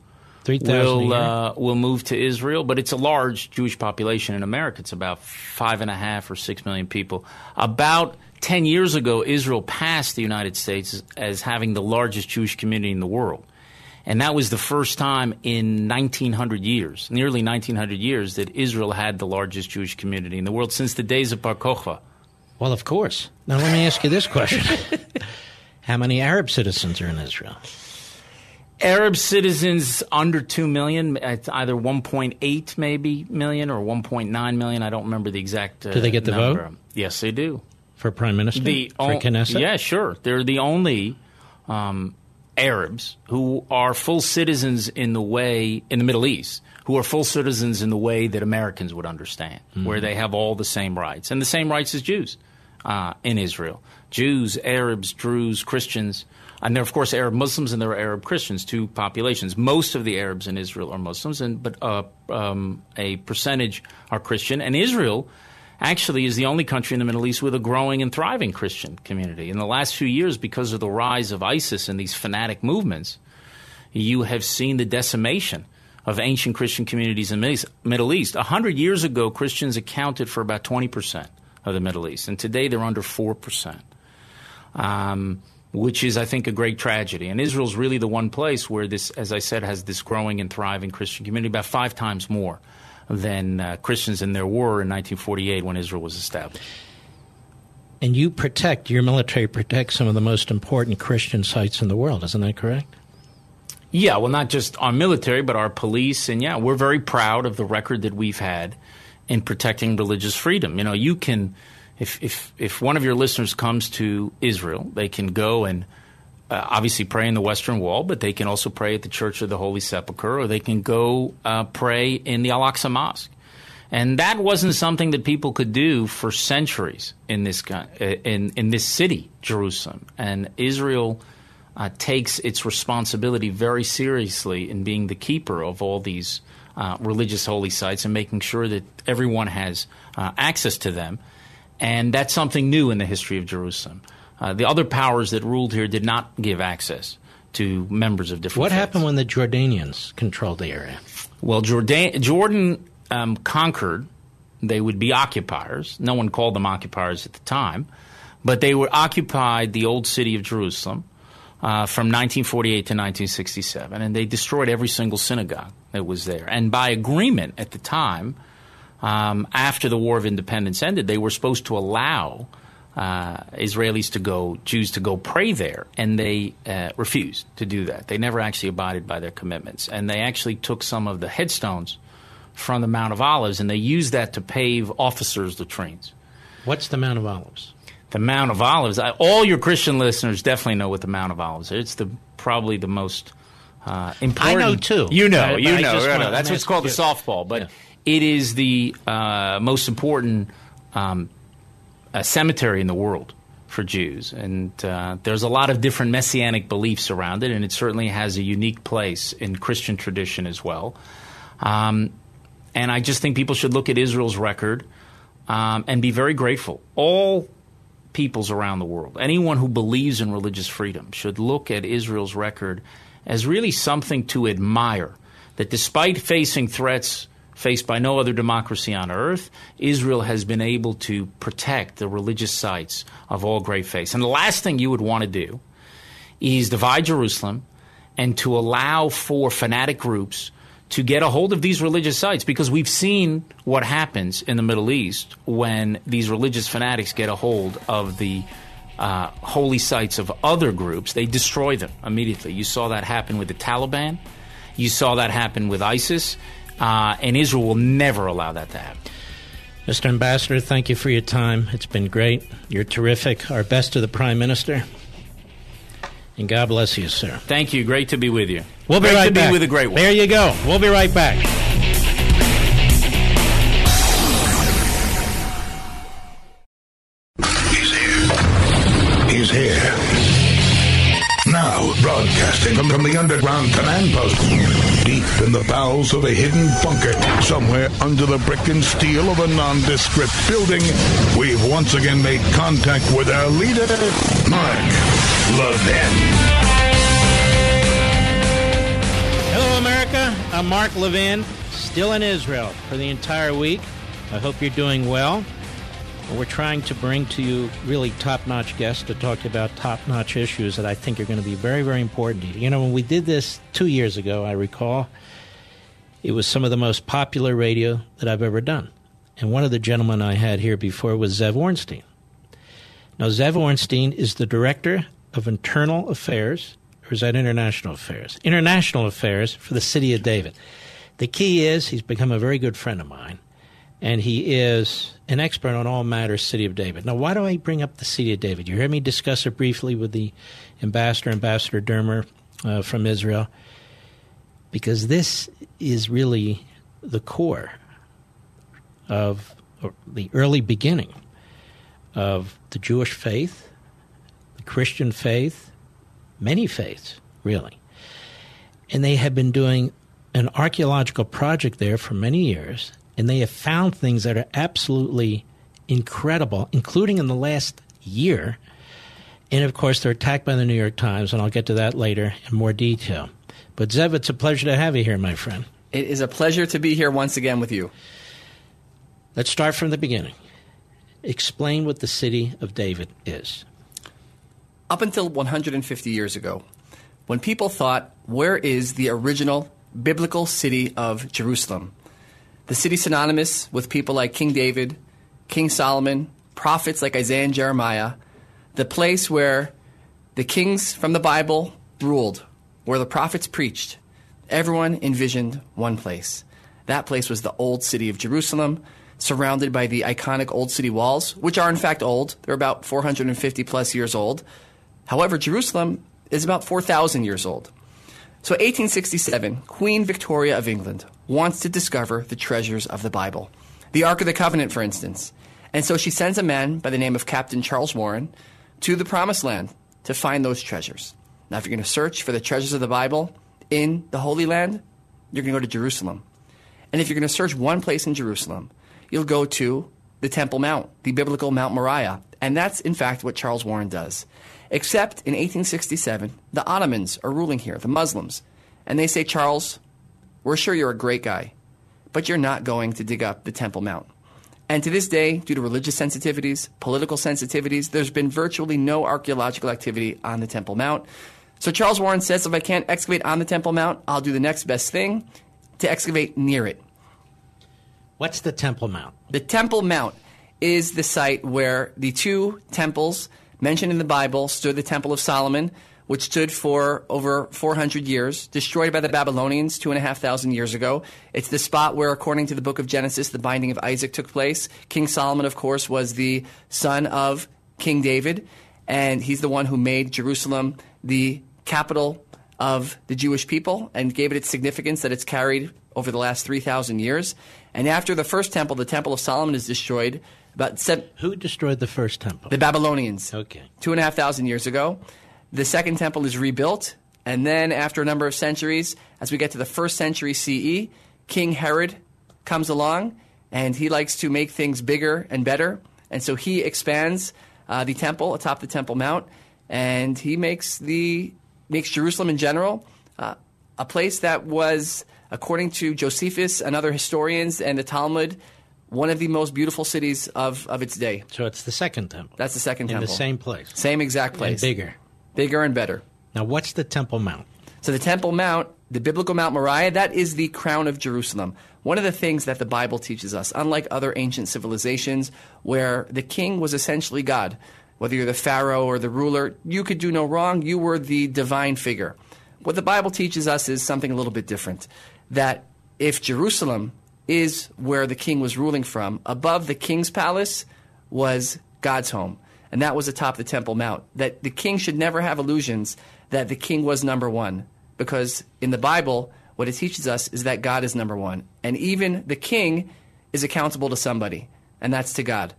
3,000 a Will uh, will move to Israel, but it's a large Jewish population in America. It's about five and a half or six million people. About ten years ago, Israel passed the United States as, as having the largest Jewish community in the world. And that was the first time in 1900 years, nearly 1900 years, that Israel had the largest Jewish community in the world since the days of Bar Kokhba. Well, of course. Now, let me ask you this question How many Arab citizens are in Israel? Arab citizens under 2 million, it's either 1.8 maybe million or 1.9 million. I don't remember the exact uh, Do they get the number. vote? Yes, they do. For Prime Minister? The For Knesset? Yeah, sure. They're the only um, Arabs who are full citizens in the way in the Middle East, who are full citizens in the way that Americans would understand, where they have all the same rights and the same rights as Jews uh, in Israel. Jews, Arabs, Druze, Christians, and there are of course Arab Muslims and there are Arab Christians, two populations. Most of the Arabs in Israel are Muslims, and but uh, um, a percentage are Christian. And Israel actually is the only country in the Middle East with a growing and thriving Christian community. In the last few years, because of the rise of ISIS and these fanatic movements, you have seen the decimation of ancient Christian communities in the Middle East. A hundred years ago, Christians accounted for about 20% of the Middle East, and today they're under 4%. Um, which is, I think, a great tragedy. And Israel's really the one place where this, as I said, has this growing and thriving Christian community, about five times more than uh, Christians in there were in 1948 when Israel was established. And you protect, your military protects some of the most important Christian sites in the world, isn't that correct? Yeah, well, not just our military, but our police. And yeah, we're very proud of the record that we've had in protecting religious freedom. You know, you can, if, if, if one of your listeners comes to Israel, they can go and uh, obviously pray in the Western Wall, but they can also pray at the Church of the Holy Sepulchre, or they can go uh, pray in the Al Aqsa Mosque. And that wasn't something that people could do for centuries in this uh, in in this city, Jerusalem. And Israel uh, takes its responsibility very seriously in being the keeper of all these uh, religious holy sites and making sure that everyone has uh, access to them. And that's something new in the history of Jerusalem. Uh, the other powers that ruled here did not give access to members of different. What happened when the Jordanians controlled the area? Well, Jordan, Jordan um, conquered. They would be occupiers. No one called them occupiers at the time, but they were occupied the old city of Jerusalem uh, from 1948 to 1967, and they destroyed every single synagogue that was there. And by agreement at the time, um, after the War of Independence ended, they were supposed to allow uh, Israelis to go, Jews to go pray there, and they uh, refused to do that. They never actually abided by their commitments, and they actually took some of the headstones from the Mount of Olives, and they used that to pave officers' latrines. What's the Mount of Olives? The Mount of Olives. I, all your Christian listeners definitely know what the Mount of Olives is. It's the probably the most uh, important. I know, too. You know, you know. That's what's called the softball, but it is the uh, most important um, cemetery in the world for Jews, and uh, there's a lot of different messianic beliefs around it, and it certainly has a unique place in Christian tradition as well. Um, and I just think people should look at Israel's record um, and be very grateful. All peoples around the world, anyone who believes in religious freedom, should look at Israel's record as really something to admire. That despite facing threats faced by no other democracy on earth, Israel has been able to protect the religious sites of all great faiths. And the last thing you would want to do is divide Jerusalem and to allow for fanatic groups to get a hold of these religious sites because we've seen what happens in the Middle East when these religious fanatics get a hold of the uh, holy sites of other groups. They destroy them immediately. You saw that happen with the Taliban. You saw that happen with ISIS. Uh, and Israel will never allow that to happen. Mr. Ambassador, thank you for your time. It's been great. You're terrific. Our best to the Prime Minister. And God bless you, sir. Thank you. Great to be with you. We'll be Great right to back. be with a great one. There you go. We'll be right back. He's here. He's here. Now, broadcasting from, from the underground command post, in the bowels of a hidden bunker, somewhere under the brick and steel of a nondescript building, we've once again made contact with our leader, Mark Levin. Hello, America. I'm Mark Levin, still in Israel for the entire week. I hope you're doing well. We're trying to bring to you really top notch guests to talk about top notch issues that I think are going to be very, very important. You know, when we did this two years ago, I recall, it was some of the most popular radio that I've ever done. And one of the gentlemen I had here before was Zev Orenstein. Now, Zev Orenstein is the director of internal affairs or is that international affairs? International affairs for the city of David. The key is he's become a very good friend of mine, and he is an expert on all matters city of David. Now, why do I bring up the city of David? You heard me discuss it briefly with the ambassador, Ambassador Dermer uh, from Israel, because this is really the core of the early beginning of the Jewish faith, the Christian faith, many faiths, really. And they have been doing an archaeological project there for many years, and they have found things that are absolutely incredible, including in the last year. And of course, they're attacked by the New York Times, and I'll get to that later in more detail. But Zev, it's a pleasure to have you here, my friend. It is a pleasure to be here once again with you. Let's start from the beginning. Explain what the city of David is. Up until 150 years ago, when people thought, where is the original biblical city of Jerusalem? The city synonymous with people like King David, King Solomon, prophets like Isaiah and Jeremiah, the place where the kings from the Bible ruled, where the prophets preached. Everyone envisioned one place. That place was the old city of Jerusalem, surrounded by the iconic old city walls, which are in fact old. They're about 450 plus years old. However, Jerusalem is about 4,000 years old. So, 1867, Queen Victoria of England wants to discover the treasures of the Bible. The Ark of the Covenant, for instance. And so she sends a man by the name of Captain Charles Warren to the Promised Land to find those treasures. Now, if you're going to search for the treasures of the Bible in the Holy Land, you're going to go to Jerusalem. And if you're going to search one place in Jerusalem, you'll go to the Temple Mount, the biblical Mount Moriah. And that's, in fact, what Charles Warren does. Except in 1867, the Ottomans are ruling here, the Muslims. And they say, Charles, we're sure you're a great guy, but you're not going to dig up the Temple Mount. And to this day, due to religious sensitivities, political sensitivities, there's been virtually no archaeological activity on the Temple Mount. So Charles Warren says if I can't excavate on the Temple Mount, I'll do the next best thing to excavate near it. What's the Temple Mount? The Temple Mount is the site where the two temples mentioned in the Bible stood the Temple of Solomon, which stood for over 400 years, destroyed by the Babylonians two and a half thousand years ago. It's the spot where, according to the book of Genesis, the binding of Isaac took place. King Solomon, of course, was the son of King David, and he's the one who made Jerusalem the capital of the Jewish people and gave it its significance that it's carried over the last 3,000 years. And after the first temple, the Temple of Solomon, is destroyed, about seven, Who destroyed the first temple? the Babylonians, Okay. two and a half thousand years ago. The second temple is rebuilt, and then after a number of centuries, as we get to the first century CE, King Herod comes along, and he likes to make things bigger and better, and so he expands uh, the temple atop the Temple Mount, and he makes the makes Jerusalem in general uh, a place that was, according to Josephus and other historians and the Talmud, one of the most beautiful cities of, of its day. So it's the second temple. That's the second in temple. In the same place. Same exact place. And bigger. Bigger and better. Now, what's the Temple Mount? So the Temple Mount, the biblical Mount Moriah, that is the crown of Jerusalem. One of the things that the Bible teaches us, unlike other ancient civilizations where the king was essentially God, whether you're the pharaoh or the ruler, you could do no wrong, you were the divine figure. What the Bible teaches us is something a little bit different. That if Jerusalem is where the king was ruling from, above the king's palace was God's home. And that was atop the Temple Mount. That the king should never have illusions that the king was number one. Because in the Bible, what it teaches us is that God is number one. And even the king is accountable to somebody, and that's to God.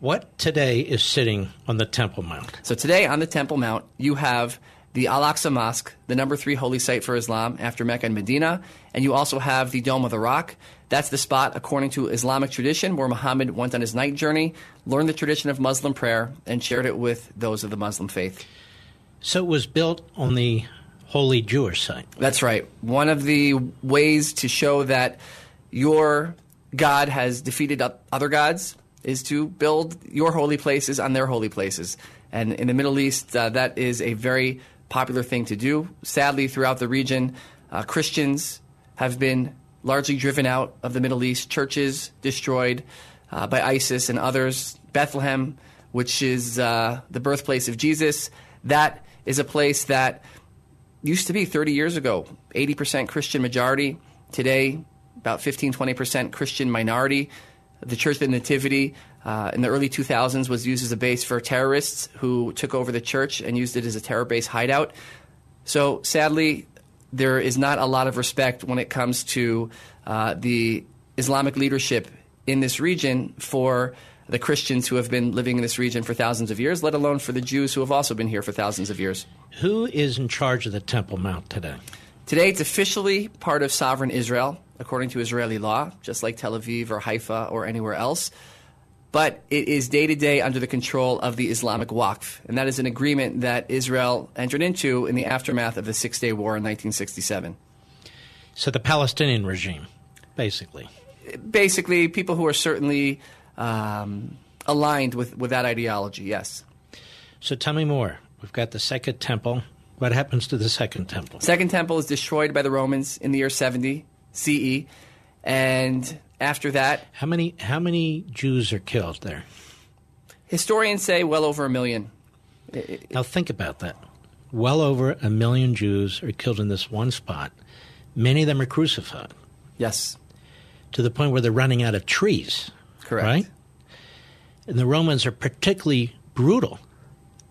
What today is sitting on the Temple Mount? So today on the Temple Mount, you have the Al Aqsa Mosque, the number three holy site for Islam after Mecca and Medina, and you also have the Dome of the Rock. That's the spot, according to Islamic tradition, where Muhammad went on his night journey, learned the tradition of Muslim prayer, and shared it with those of the Muslim faith. So it was built on the holy Jewish site. That's right. One of the ways to show that your God has defeated other gods is to build your holy places on their holy places. And in the Middle East, uh, that is a very popular thing to do. Sadly, throughout the region, uh, Christians have been largely driven out of the Middle East, churches destroyed uh, by ISIS and others. Bethlehem, which is uh, the birthplace of Jesus, that is a place that used to be 30 years ago 80% Christian majority. Today, about 15, 20% Christian minority. The Church of the Nativity uh, in the early 2000s was used as a base for terrorists who took over the church and used it as a terror base hideout. So sadly, there is not a lot of respect when it comes to uh, the Islamic leadership in this region for the Christians who have been living in this region for thousands of years, let alone for the Jews who have also been here for thousands of years. Who is in charge of the Temple Mount today? Today, it's officially part of sovereign Israel, according to Israeli law, just like Tel Aviv or Haifa or anywhere else. But it is day to day under the control of the Islamic Waqf, and that is an agreement that Israel entered into in the aftermath of the Six Day War in 1967. So the Palestinian regime, basically. Basically, people who are certainly um, aligned with, with that ideology, yes. So tell me more. We've got the Second Temple. What happens to the Second Temple? Second Temple is destroyed by the Romans in the year 70 CE, and after that, How many how many Jews are killed there? historians say well over a million. Now think about that. Well over a million Jews are killed in this one spot. Many of them are crucified Yes, to the point where they're running out of trees. correct. Right? And the Romans are particularly brutal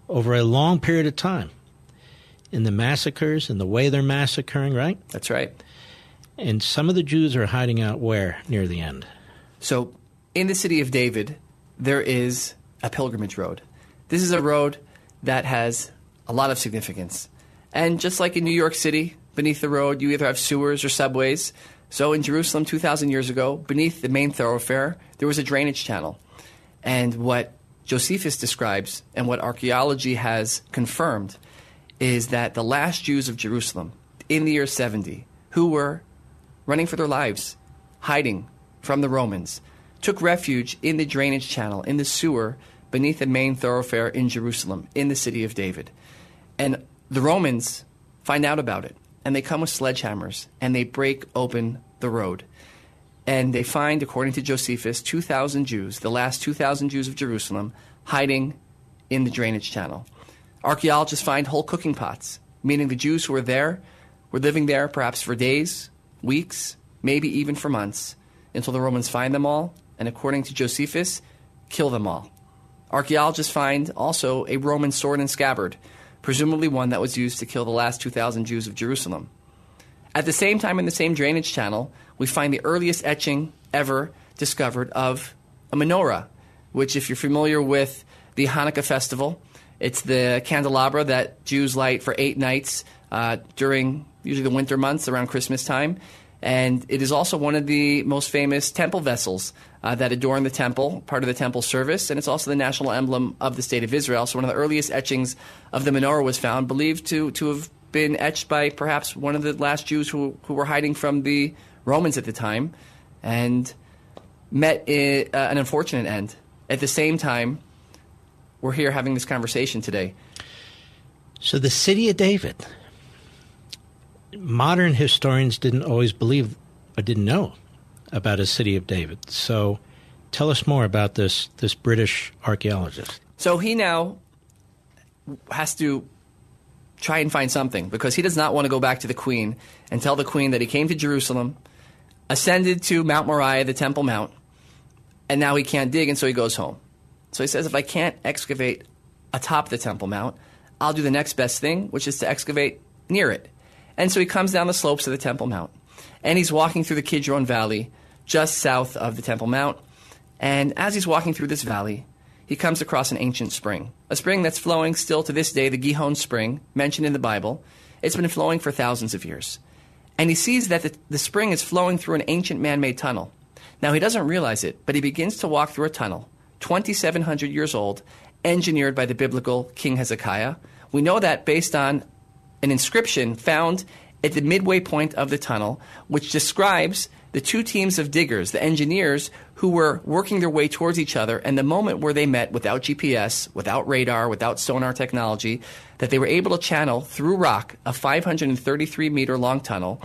over a long period of time in the massacres and the way they're massacring, right? That's right. And some of the Jews are hiding out where near the end? So, in the city of David, there is a pilgrimage road. This is a road that has a lot of significance. And just like in New York City, beneath the road, you either have sewers or subways. So, in Jerusalem 2,000 years ago, beneath the main thoroughfare, there was a drainage channel. And what Josephus describes and what archaeology has confirmed is that the last Jews of Jerusalem in the year 70, who were running for their lives, hiding from the Romans, took refuge in the drainage channel, in the sewer beneath the main thoroughfare in Jerusalem, in the city of David. And the Romans find out about it, and they come with sledgehammers, and they break open the road. And they find, according to Josephus, 2,000 Jews, the last 2,000 Jews of Jerusalem, hiding in the drainage channel. Archaeologists find whole cooking pots, meaning the Jews who were there were living there perhaps for days, weeks, maybe even for months, until the Romans find them all, and according to Josephus, kill them all. Archaeologists find also a Roman sword and scabbard, presumably one that was used to kill the last 2,000 Jews of Jerusalem. At the same time, in the same drainage channel, we find the earliest etching ever discovered of a menorah, which, if you're familiar with the Hanukkah festival, it's the candelabra that Jews light for eight nights uh, during usually the winter months around Christmas time. And it is also one of the most famous temple vessels uh, that adorn the temple, part of the temple service, and it's also the national emblem of the state of Israel. So, one of the earliest etchings of the menorah was found, believed to, to have been etched by perhaps one of the last Jews who, who were hiding from the Romans at the time, and met uh, an unfortunate end. At the same time, we're here having this conversation today. So the city of David. Modern historians didn't always believe or didn't know about a city of David. So tell us more about this this British archaeologist. So he now has to try and find something because he does not want to go back to the queen and tell the queen that he came to Jerusalem, ascended to Mount Moriah, the Temple Mount, and now he can't dig, and so he goes home. So he says, if I can't excavate atop the Temple Mount, I'll do the next best thing, which is to excavate near it. And so he comes down the slopes of the Temple Mount, and he's walking through the Kidron Valley, just south of the Temple Mount. And as he's walking through this valley, he comes across an ancient spring, a spring that's flowing still to this day, the Gihon Spring, mentioned in the Bible. It's been flowing for thousands of years. And he sees that the, the spring is flowing through an ancient man made tunnel. Now, he doesn't realize it, but he begins to walk through a tunnel, 2,700 years old, engineered by the biblical King Hezekiah. We know that based on an inscription found at the midway point of the tunnel, which describes the two teams of diggers, the engineers who were working their way towards each other, and the moment where they met without GPS, without radar, without sonar technology, that they were able to channel through rock a 533 meter long tunnel.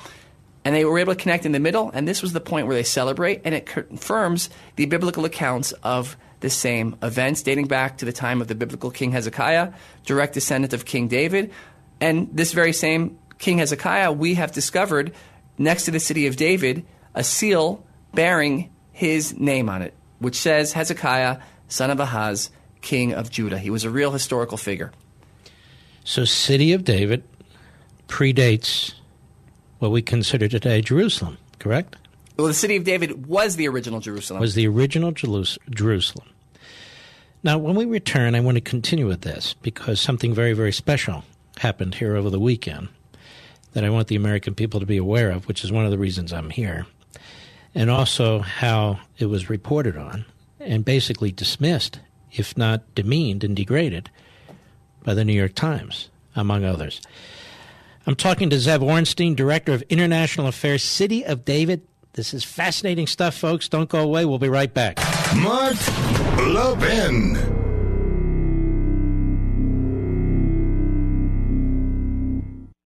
And they were able to connect in the middle, and this was the point where they celebrate, and it confirms the biblical accounts of the same events dating back to the time of the biblical King Hezekiah, direct descendant of King David. And this very same King Hezekiah, we have discovered next to the city of David a seal bearing his name on it, which says Hezekiah, son of Ahaz, king of Judah. He was a real historical figure. So, city of David predates what we consider today Jerusalem, correct? Well, the city of David was the original Jerusalem. Was the original Jerusalem. Now, when we return, I want to continue with this because something very, very special happened here over the weekend that I want the American people to be aware of, which is one of the reasons I'm here, and also how it was reported on and basically dismissed, if not demeaned and degraded, by the New York Times, among others. I'm talking to Zev Orenstein, Director of International Affairs, City of David. This is fascinating stuff, folks. Don't go away. We'll be right back. Mark Levin.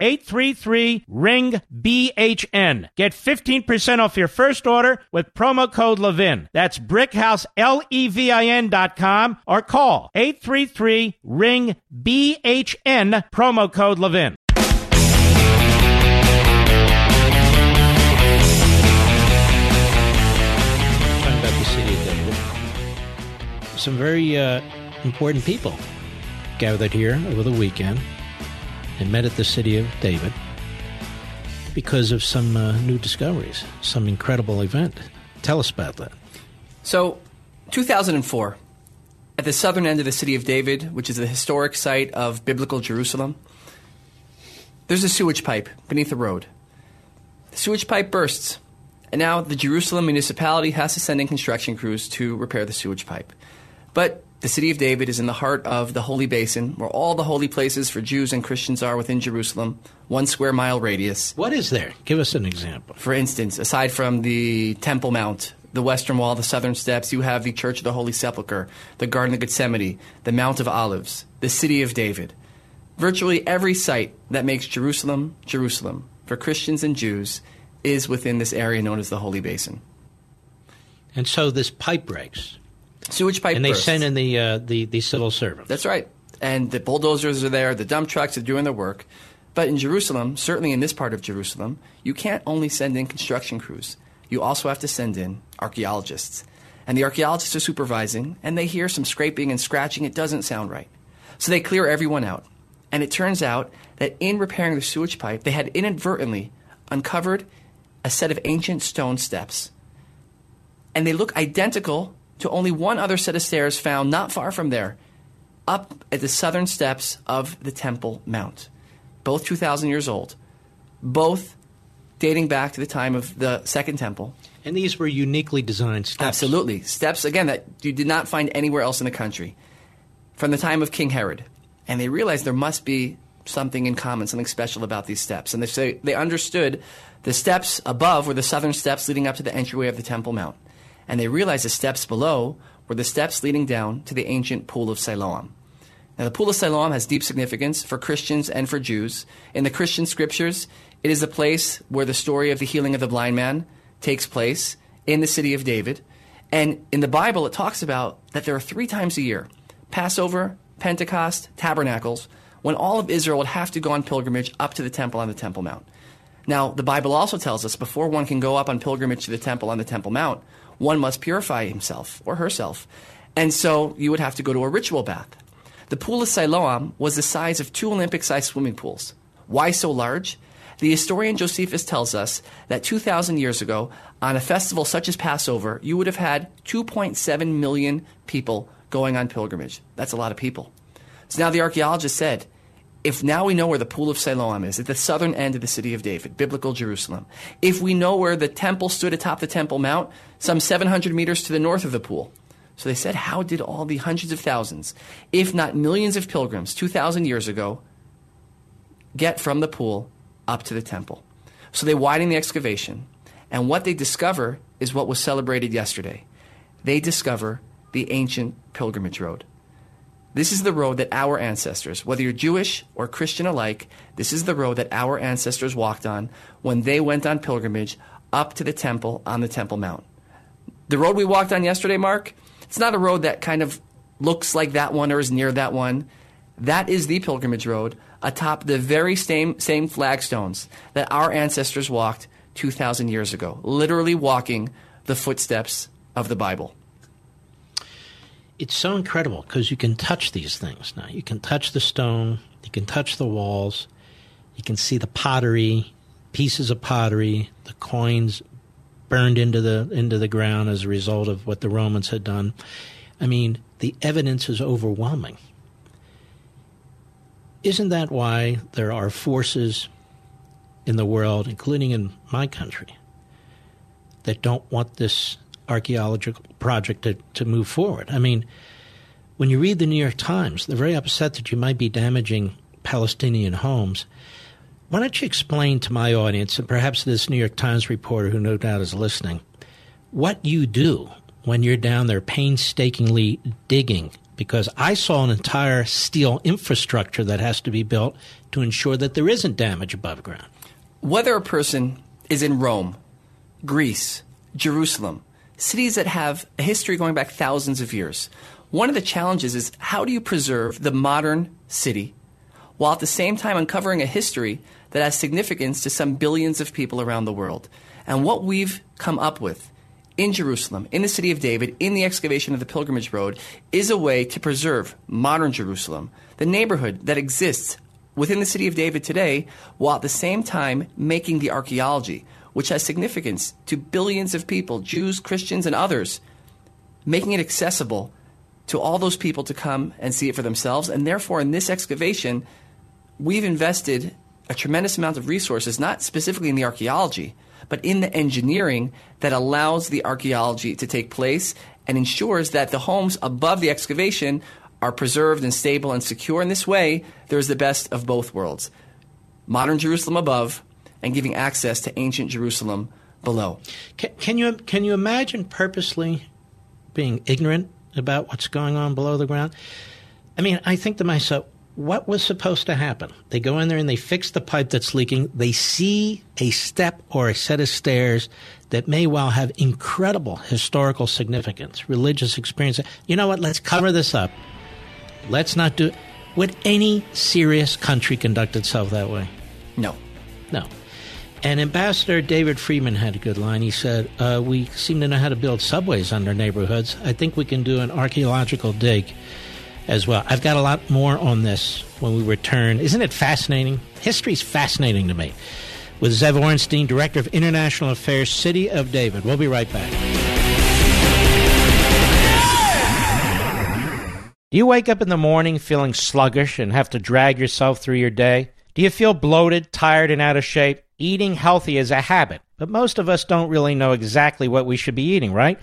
833 ring BHN. Get 15% off your first order with promo code Levin. That's brickhouse L E V I N.com or call 833 ring BHN promo code Levin. Talking about the city of David. Some very uh, important people gathered here over the weekend and met at the city of David because of some uh, new discoveries, some incredible event. Tell us about that. So, 2004, at the southern end of the city of David, which is the historic site of biblical Jerusalem, there's a sewage pipe beneath the road. The sewage pipe bursts, and now the Jerusalem municipality has to send in construction crews to repair the sewage pipe. But the city of David is in the heart of the Holy Basin, where all the holy places for Jews and Christians are within Jerusalem, one square mile radius. What is there? Give us an example. For instance, aside from the Temple Mount, the Western Wall, the Southern Steps, you have the Church of the Holy Sepulchre, the Garden of Gethsemane, the Mount of Olives, the City of David. Virtually every site that makes Jerusalem, Jerusalem, for Christians and Jews, is within this area known as the Holy Basin. And so this pipe breaks sewage pipe and they bursts. send in the, uh, the the civil servants. That's right. And the bulldozers are there, the dump trucks are doing their work. But in Jerusalem, certainly in this part of Jerusalem, you can't only send in construction crews. You also have to send in archaeologists. And the archaeologists are supervising, and they hear some scraping and scratching. It doesn't sound right. So they clear everyone out. And it turns out that in repairing the sewage pipe, they had inadvertently uncovered a set of ancient stone steps. And they look identical to only one other set of stairs found not far from there, up at the southern steps of the Temple Mount. Both 2,000 years old, both dating back to the time of the Second Temple. And these were uniquely designed steps. Absolutely. Steps, again, that you did not find anywhere else in the country from the time of King Herod. And they realized there must be something in common, something special about these steps. And they, say, they understood the steps above were the southern steps leading up to the entryway of the Temple Mount and they realized the steps below were the steps leading down to the ancient Pool of Siloam. Now, the Pool of Siloam has deep significance for Christians and for Jews. In the Christian scriptures, it is the place where the story of the healing of the blind man takes place in the city of David. And in the Bible, it talks about that there are three times a year Passover, Pentecost, Tabernacles when all of Israel would have to go on pilgrimage up to the temple on the Temple Mount. Now, the Bible also tells us before one can go up on pilgrimage to the temple on the Temple Mount, one must purify himself or herself. And so you would have to go to a ritual bath. The pool of Siloam was the size of two Olympic sized swimming pools. Why so large? The historian Josephus tells us that 2,000 years ago, on a festival such as Passover, you would have had 2.7 million people going on pilgrimage. That's a lot of people. So now the archaeologist said, if now we know where the pool of Siloam is, at the southern end of the city of David, biblical Jerusalem, if we know where the temple stood atop the Temple Mount, some 700 meters to the north of the pool. So they said, how did all the hundreds of thousands, if not millions of pilgrims 2,000 years ago, get from the pool up to the temple? So they widen the excavation, and what they discover is what was celebrated yesterday. They discover the ancient pilgrimage road. This is the road that our ancestors, whether you're Jewish or Christian alike, this is the road that our ancestors walked on when they went on pilgrimage up to the temple on the Temple Mount. The road we walked on yesterday, Mark, it's not a road that kind of looks like that one or is near that one. That is the pilgrimage road atop the very same, same flagstones that our ancestors walked 2,000 years ago, literally walking the footsteps of the Bible it's so incredible because you can touch these things now. You can touch the stone, you can touch the walls, you can see the pottery, pieces of pottery, the coins burned into the into the ground as a result of what the Romans had done. I mean, the evidence is overwhelming. Isn't that why there are forces in the world, including in my country, that don't want this archaeological project to, to move forward. I mean, when you read the New York Times, they're very upset that you might be damaging Palestinian homes. Why don't you explain to my audience, and perhaps this New York Times reporter who no doubt is listening, what you do when you're down there painstakingly digging? Because I saw an entire steel infrastructure that has to be built to ensure that there isn't damage above ground. Whether a person is in Rome, Greece, Jerusalem, cities that have a history going back thousands of years. One of the challenges is how do you preserve the modern city while at the same time uncovering a history that has significance to some billions of people around the world? And what we've come up with in Jerusalem, in the city of David, in the excavation of the pilgrimage road, is a way to preserve modern Jerusalem, the neighborhood that exists within the city of David today, while at the same time making the archaeology, which has significance to billions of people, Jews, Christians, and others, making it accessible to all those people to come and see it for themselves. And therefore, in this excavation, we've invested a tremendous amount of resources, not specifically in the archaeology, but in the engineering that allows the archaeology to take place and ensures that the homes above the excavation are preserved and stable and secure. In this way, there is the best of both worlds modern Jerusalem above and giving access to ancient Jerusalem below. Can, can, you can you imagine purposely being ignorant about what's going on below the ground? I mean, I think to myself, what was supposed to happen? They go in there and they fix the pipe that's leaking. They see a step or a set of stairs that may well have incredible historical significance, religious experience. You know what? Let's cover this up. Let's not do. Would any serious country conduct itself that way? No. No. And Ambassador David Friedman had a good line. He said, uh, We seem to know how to build subways under neighborhoods. I think we can do an archaeological dig as well. I've got a lot more on this when we return. Isn't it fascinating? History's fascinating to me. With Zev Orenstein, Director of International Affairs, City of David. We'll be right back. Do you wake up in the morning feeling sluggish and have to drag yourself through your day? Do you feel bloated, tired, and out of shape? Eating healthy is a habit, but most of us don't really know exactly what we should be eating, right?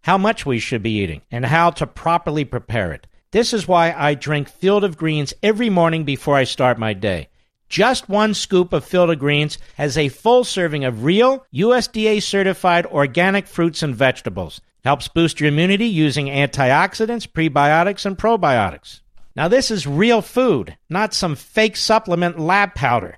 How much we should be eating, and how to properly prepare it. This is why I drink Field of Greens every morning before I start my day. Just one scoop of Field of Greens has a full serving of real, USDA certified organic fruits and vegetables. Helps boost your immunity using antioxidants, prebiotics, and probiotics. Now, this is real food, not some fake supplement lab powder.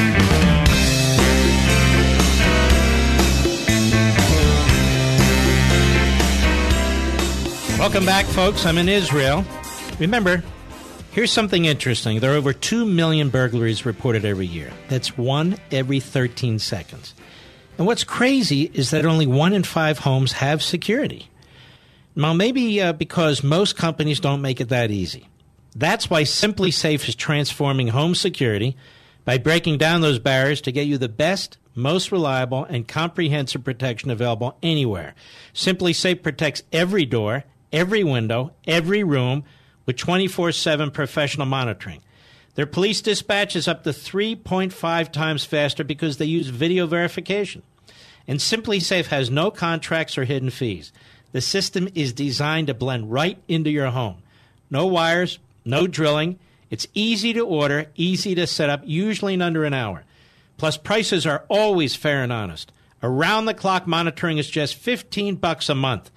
Welcome back, folks. I'm in Israel. Remember, here's something interesting. There are over 2 million burglaries reported every year. That's one every 13 seconds. And what's crazy is that only one in five homes have security. Now, maybe uh, because most companies don't make it that easy. That's why SimpliSafe is transforming home security by breaking down those barriers to get you the best, most reliable, and comprehensive protection available anywhere. SimpliSafe protects every door every window, every room with 24 7 professional monitoring. Their police dispatch is up to 3.5 times faster because they use video verification. And SimpliSafe has no contracts or hidden fees. The system is designed to blend right into your home. No wires, no drilling. It's easy to order, easy to set up, usually in under an hour. Plus, prices are always fair and honest. Around the clock monitoring is just 15 bucks a month.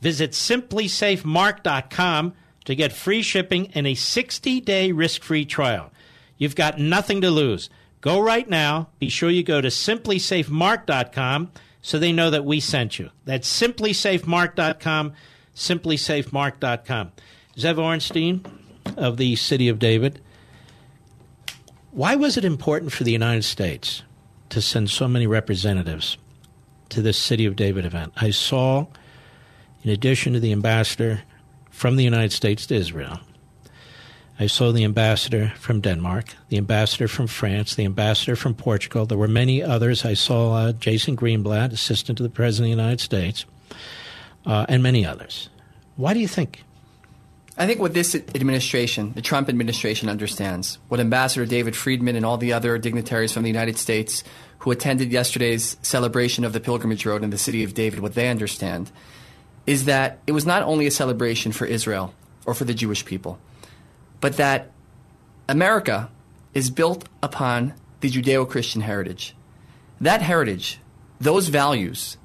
Visit simplisafemark.com to get free shipping and a 60 day risk free trial. You've got nothing to lose. Go right now. Be sure you go to simplisafemark.com so they know that we sent you. That's simplisafemark.com, simplisafemark.com. Zev Orenstein of the City of David. Why was it important for the United States to send so many representatives to this City of David event? I saw in addition to the ambassador from the United States to Israel, I saw the ambassador from Denmark, the ambassador from France, the ambassador from Portugal. There were many others. I saw uh, Jason Greenblatt, assistant to the President of the United States, uh, and many others. Why do you think? I think what this administration, the Trump administration, understands, what Ambassador David Friedman and all the other dignitaries from the United States who attended yesterday's celebration of the Pilgrimage Road in the city of David, what they understand is that it was not only a celebration for Israel or for the Jewish people, but that America is built upon the Judeo Christian heritage. That heritage, those values,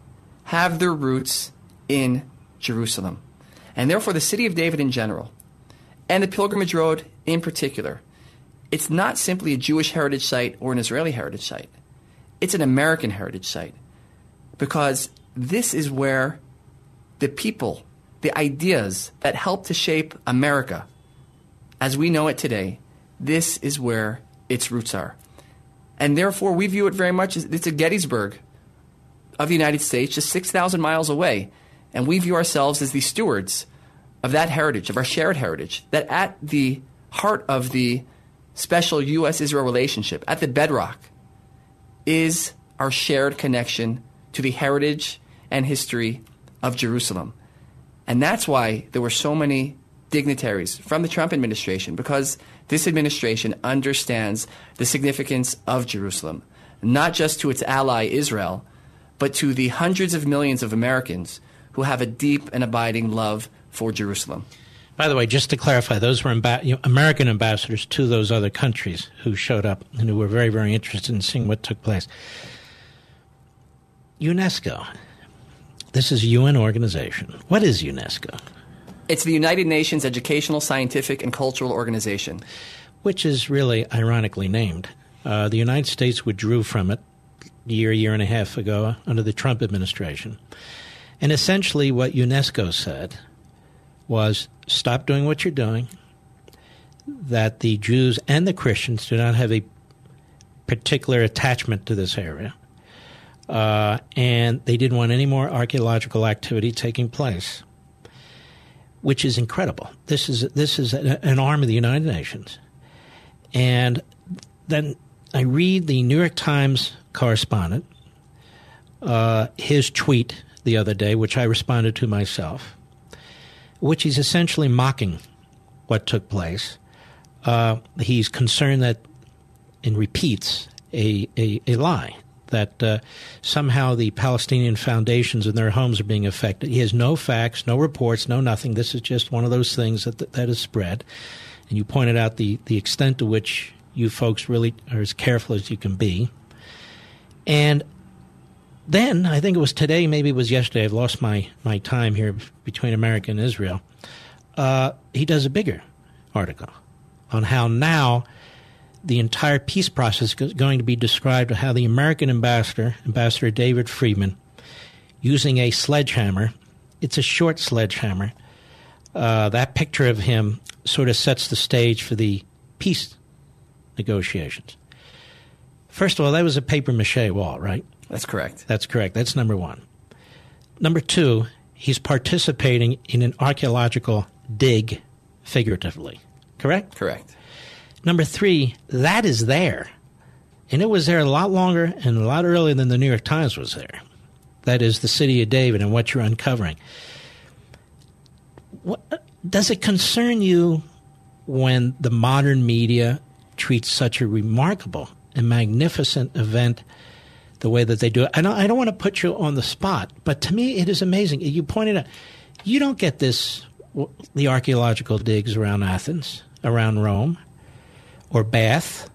have their roots in Jerusalem. And therefore, the city of David in general, and the Pilgrimage Road in particular, it's not simply a Jewish heritage site or an Israeli heritage site. It's an American heritage site. Because this is where the people, the ideas that helped to shape America as we know it today, this is where its roots are. And therefore, we view it very much as it's a Gettysburg of the United States, just 6,000 miles away. And we view ourselves as the stewards of that heritage, of our shared heritage, that at the heart of the special U.S. Israel relationship, at the bedrock, is our shared connection to the heritage and history of Jerusalem. And that's why there were so many dignitaries from the Trump administration, because this administration understands the significance of Jerusalem, not just to its ally Israel, but to the hundreds of millions of Americans who have a deep and abiding love for Jerusalem. By the way, just to clarify, those were amb- American ambassadors to those other countries who showed up and who were very, very interested in seeing what took place. UNESCO this is a UN organization. What is UNESCO? It's the United Nations Educational, Scientific, and Cultural Organization. Which is really ironically named. Uh, the United States withdrew from it a year, year and a half ago under the Trump administration. And essentially, what UNESCO said was stop doing what you're doing, that the Jews and the Christians do not have a particular attachment to this area uh, and they didn't want any more archaeological activity taking place, which is incredible. This is this is an arm of the United Nations, and then I read the New York Times correspondent uh, his tweet the other day, which I responded to myself, which he's essentially mocking what took place. Uh, he's concerned that, and repeats a, a, a lie that uh, somehow the Palestinian foundations and their homes are being affected. He has no facts, no reports, no nothing. This is just one of those things that that is spread. And you pointed out the the extent to which you folks really are as careful as you can be. And then I think it was today, maybe it was yesterday. I've lost my my time here between America and Israel. Uh, he does a bigger article on how now the entire peace process is going to be described how the American ambassador, Ambassador David Friedman, using a sledgehammer, it's a short sledgehammer, uh, that picture of him sort of sets the stage for the peace negotiations. First of all, that was a paper mache wall, right? That's correct. That's correct. That's number one. Number two, he's participating in an archaeological dig, figuratively. Correct? Correct. Number three, that is there. And it was there a lot longer and a lot earlier than the New York Times was there. That is the city of David and what you're uncovering. What, uh, does it concern you when the modern media treats such a remarkable and magnificent event the way that they do it? I don't, I don't want to put you on the spot, but to me it is amazing. You pointed out, you don't get this, the archaeological digs around Athens, around Rome, or Bath,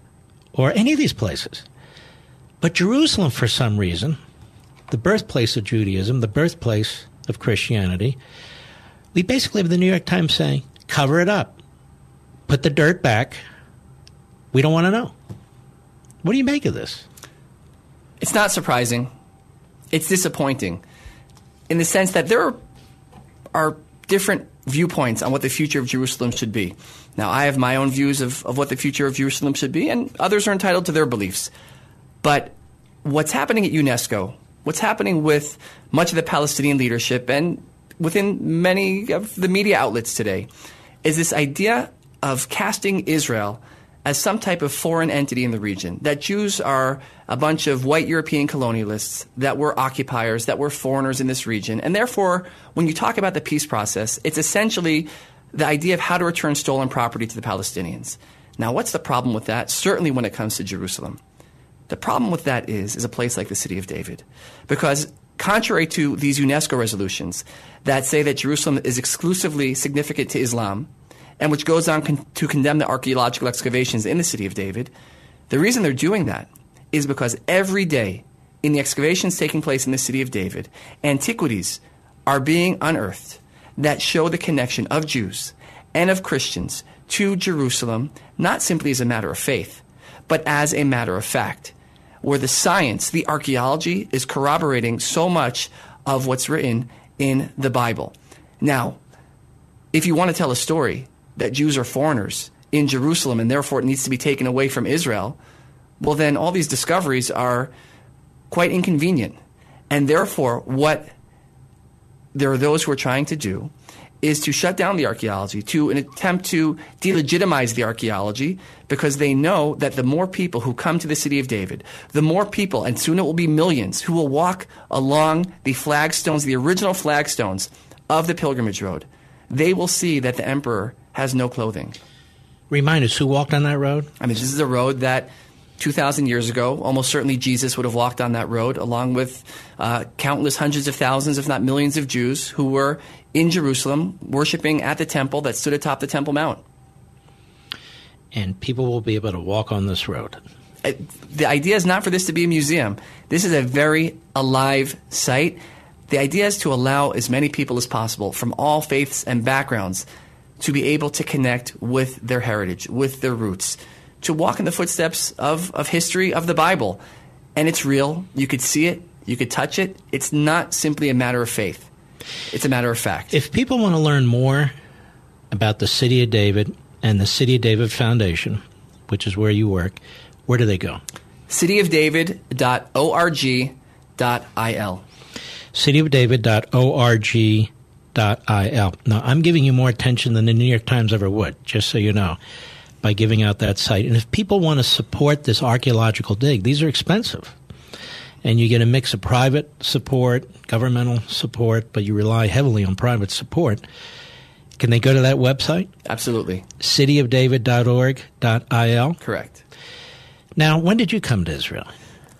or any of these places. But Jerusalem, for some reason, the birthplace of Judaism, the birthplace of Christianity, we basically have the New York Times saying, cover it up, put the dirt back. We don't want to know. What do you make of this? It's not surprising. It's disappointing in the sense that there are different viewpoints on what the future of Jerusalem should be. Now, I have my own views of, of what the future of Jerusalem should be, and others are entitled to their beliefs. But what's happening at UNESCO, what's happening with much of the Palestinian leadership, and within many of the media outlets today, is this idea of casting Israel as some type of foreign entity in the region. That Jews are a bunch of white European colonialists, that were occupiers, that were foreigners in this region. And therefore, when you talk about the peace process, it's essentially the idea of how to return stolen property to the Palestinians. Now, what's the problem with that? Certainly when it comes to Jerusalem. The problem with that is, is a place like the city of David. Because contrary to these UNESCO resolutions that say that Jerusalem is exclusively significant to Islam, and which goes on con- to condemn the archaeological excavations in the city of David, the reason they're doing that is because every day in the excavations taking place in the city of David, antiquities are being unearthed that show the connection of Jews and of Christians to Jerusalem, not simply as a matter of faith, but as a matter of fact, where the science, the archaeology, is corroborating so much of what's written in the Bible. Now, if you want to tell a story that Jews are foreigners in Jerusalem and therefore it needs to be taken away from Israel, well, then all these discoveries are quite inconvenient. And therefore, what there are those who are trying to do is to shut down the archaeology, to an attempt to delegitimize the archaeology, because they know that the more people who come to the city of David, the more people, and soon it will be millions, who will walk along the flagstones, the original flagstones of the pilgrimage road, they will see that the emperor has no clothing. Remind us who walked on that road? I mean, this is a road that 2,000 years ago, almost certainly Jesus would have walked on that road, along with uh, countless hundreds of thousands, if not millions, of Jews who were in Jerusalem worshiping at the temple that stood atop the Temple Mount. And people will be able to walk on this road. Uh, the idea is not for this to be a museum. This is a very alive site. The idea is to allow as many people as possible from all faiths and backgrounds to be able to connect with their heritage, with their roots, to walk in the footsteps of, of history of the Bible. And it's real. You could see it, you could touch it. It's not simply a matter of faith, it's a matter of fact. If people want to learn more about the City of David and the City of David Foundation, which is where you work, where do they go? cityofdavid.org.il. cityofdavid.org.il. Now, I'm giving you more attention than the New York Times ever would, just so you know by giving out that site. And if people want to support this archaeological dig, these are expensive. And you get a mix of private support, governmental support, but you rely heavily on private support. Can they go to that website? Absolutely. cityofdavid.org.il? Correct. Now, when did you come to Israel?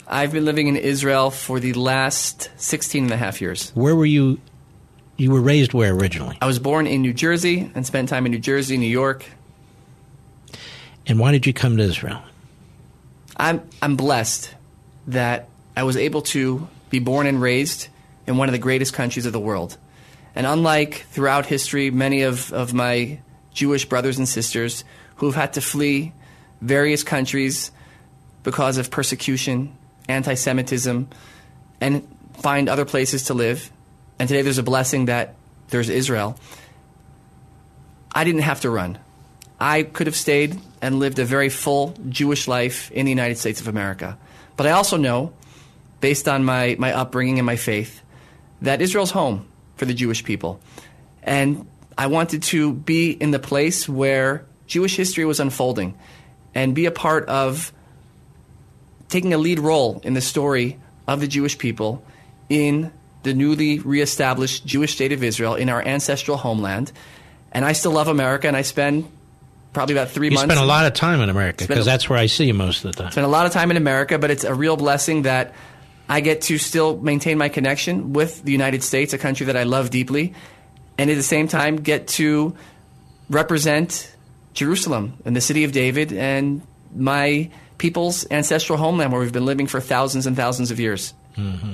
I've been living in Israel for the last 16 and a half years. Where were you? You were raised where originally? I was born in New Jersey and spent time in New Jersey, New York, and why did you come to Israel? I'm, I'm blessed that I was able to be born and raised in one of the greatest countries of the world. And unlike throughout history, many of, of my Jewish brothers and sisters who've had to flee various countries because of persecution, anti Semitism, and find other places to live. And today there's a blessing that there's Israel. I didn't have to run. I could have stayed and lived a very full Jewish life in the United States of America. But I also know, based on my, my upbringing and my faith, that Israel's home for the Jewish people. And I wanted to be in the place where Jewish history was unfolding and be a part of taking a lead role in the story of the Jewish people in the newly reestablished Jewish state of Israel in our ancestral homeland. And I still love America, and I spend probably about three You months. spend a lot of time in America because that's where I see you most of the time. spend a lot of time in America, but it's a real blessing that I get to still maintain my connection with the United States, a country that I love deeply, and at the same time get to represent Jerusalem and the city of David and my people's ancestral homeland where we've been living for thousands and thousands of years. Mm-hmm.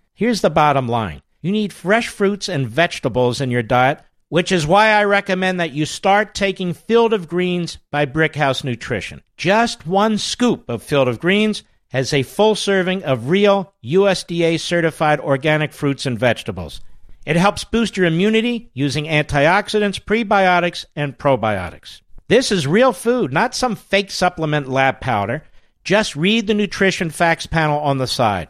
Here's the bottom line you need fresh fruits and vegetables in your diet which is why I recommend that you start taking Field of Greens by Brickhouse Nutrition. Just one scoop of Field of Greens has a full serving of real USDA certified organic fruits and vegetables. It helps boost your immunity using antioxidants, prebiotics, and probiotics. This is real food, not some fake supplement lab powder. Just read the nutrition facts panel on the side.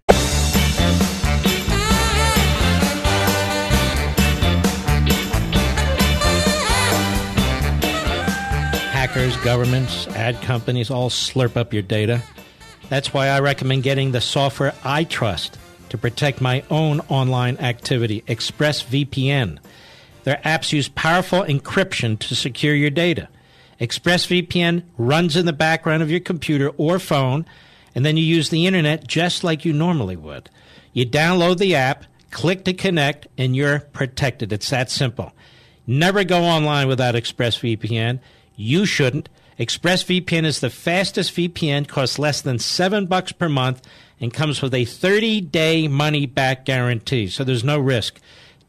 Hackers, governments, ad companies all slurp up your data. That's why I recommend getting the software I trust to protect my own online activity, ExpressVPN. Their apps use powerful encryption to secure your data. ExpressVPN runs in the background of your computer or phone, and then you use the internet just like you normally would. You download the app, click to connect, and you're protected. It's that simple. Never go online without ExpressVPN. You shouldn't. ExpressVPN is the fastest VPN, costs less than seven bucks per month, and comes with a 30-day money-back guarantee, so there's no risk.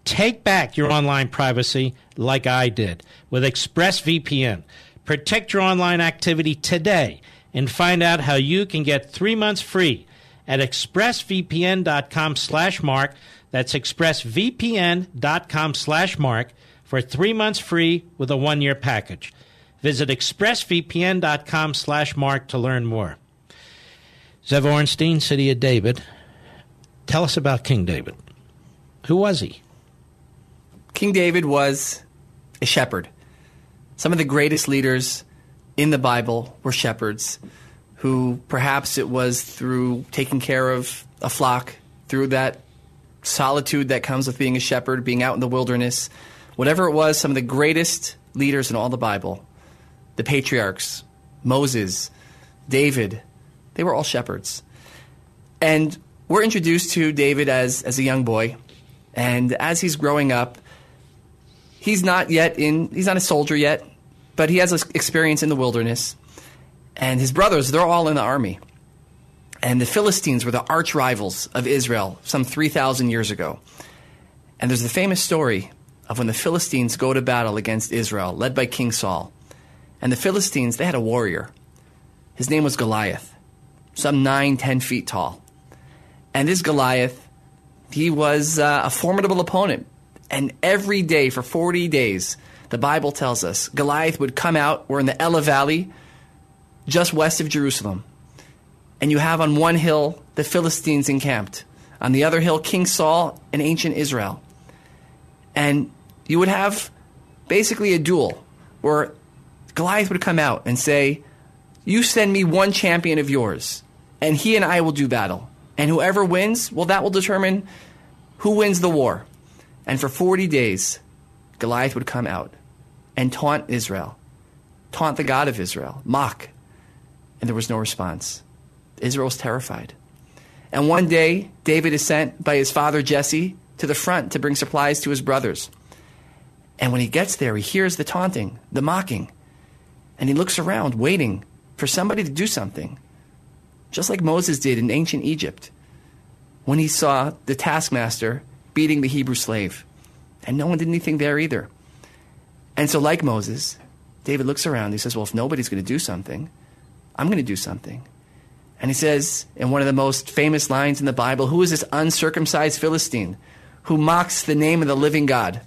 Take back your online privacy like I did with ExpressVPN. Protect your online activity today and find out how you can get three months free at expressvpn.com slash mark. That's expressvpn.com slash mark for three months free with a one-year package. Visit expressvpn.com slash mark to learn more. Zev Orenstein, City of David. Tell us about King David. Who was he? King David was a shepherd. Some of the greatest leaders in the Bible were shepherds who perhaps it was through taking care of a flock, through that solitude that comes with being a shepherd, being out in the wilderness, whatever it was, some of the greatest leaders in all the Bible, the patriarchs, Moses, David, they were all shepherds. And we're introduced to David as, as a young boy. And as he's growing up, he's not yet in, he's not a soldier yet, but he has experience in the wilderness. And his brothers, they're all in the army. And the Philistines were the arch rivals of Israel some 3,000 years ago. And there's the famous story of when the Philistines go to battle against Israel, led by King Saul. And the Philistines, they had a warrior. His name was Goliath, some nine, ten feet tall. And this Goliath, he was uh, a formidable opponent. And every day for 40 days, the Bible tells us, Goliath would come out. We're in the Elah Valley, just west of Jerusalem. And you have on one hill the Philistines encamped, on the other hill, King Saul and ancient Israel. And you would have basically a duel where Goliath would come out and say, You send me one champion of yours, and he and I will do battle. And whoever wins, well, that will determine who wins the war. And for 40 days, Goliath would come out and taunt Israel, taunt the God of Israel, mock. And there was no response. Israel was terrified. And one day, David is sent by his father Jesse to the front to bring supplies to his brothers. And when he gets there, he hears the taunting, the mocking. And he looks around, waiting for somebody to do something, just like Moses did in ancient Egypt when he saw the taskmaster beating the Hebrew slave. And no one did anything there either. And so, like Moses, David looks around. He says, Well, if nobody's going to do something, I'm going to do something. And he says, in one of the most famous lines in the Bible, Who is this uncircumcised Philistine who mocks the name of the living God?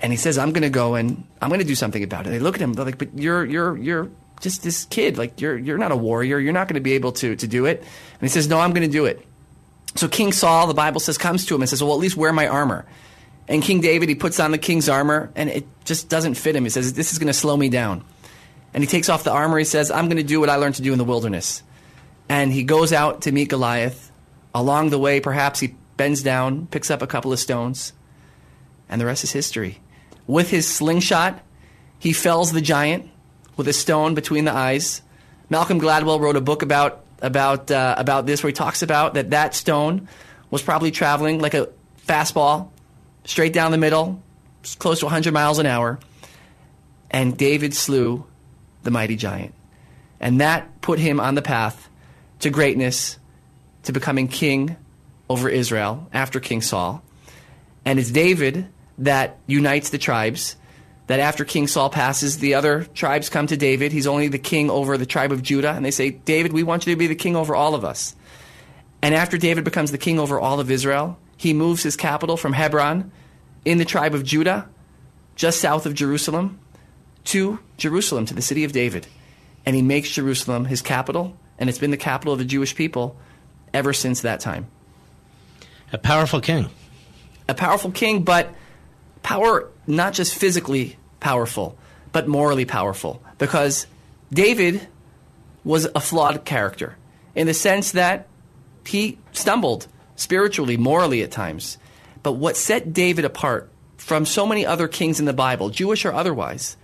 And he says, I'm going to go and I'm going to do something about it. They look at him, they're like, But you're, you're, you're just this kid. Like, you're, you're not a warrior. You're not going to be able to, to do it. And he says, No, I'm going to do it. So King Saul, the Bible says, comes to him and says, Well, at least wear my armor. And King David, he puts on the king's armor, and it just doesn't fit him. He says, This is going to slow me down. And he takes off the armor. He says, I'm going to do what I learned to do in the wilderness. And he goes out to meet Goliath. Along the way, perhaps he bends down, picks up a couple of stones, and the rest is history. With his slingshot, he fells the giant with a stone between the eyes. Malcolm Gladwell wrote a book about, about, uh, about this where he talks about that that stone was probably traveling like a fastball straight down the middle, close to 100 miles an hour. And David slew the mighty giant. And that put him on the path to greatness, to becoming king over Israel after King Saul. And it's David that unites the tribes. That after King Saul passes, the other tribes come to David. He's only the king over the tribe of Judah. And they say, David, we want you to be the king over all of us. And after David becomes the king over all of Israel, he moves his capital from Hebron in the tribe of Judah, just south of Jerusalem, to Jerusalem, to the city of David. And he makes Jerusalem his capital, and it's been the capital of the Jewish people ever since that time. A powerful king. A powerful king, but power not just physically powerful, but morally powerful. Because David was a flawed character in the sense that he stumbled spiritually, morally at times. But what set David apart from so many other kings in the Bible, Jewish or otherwise,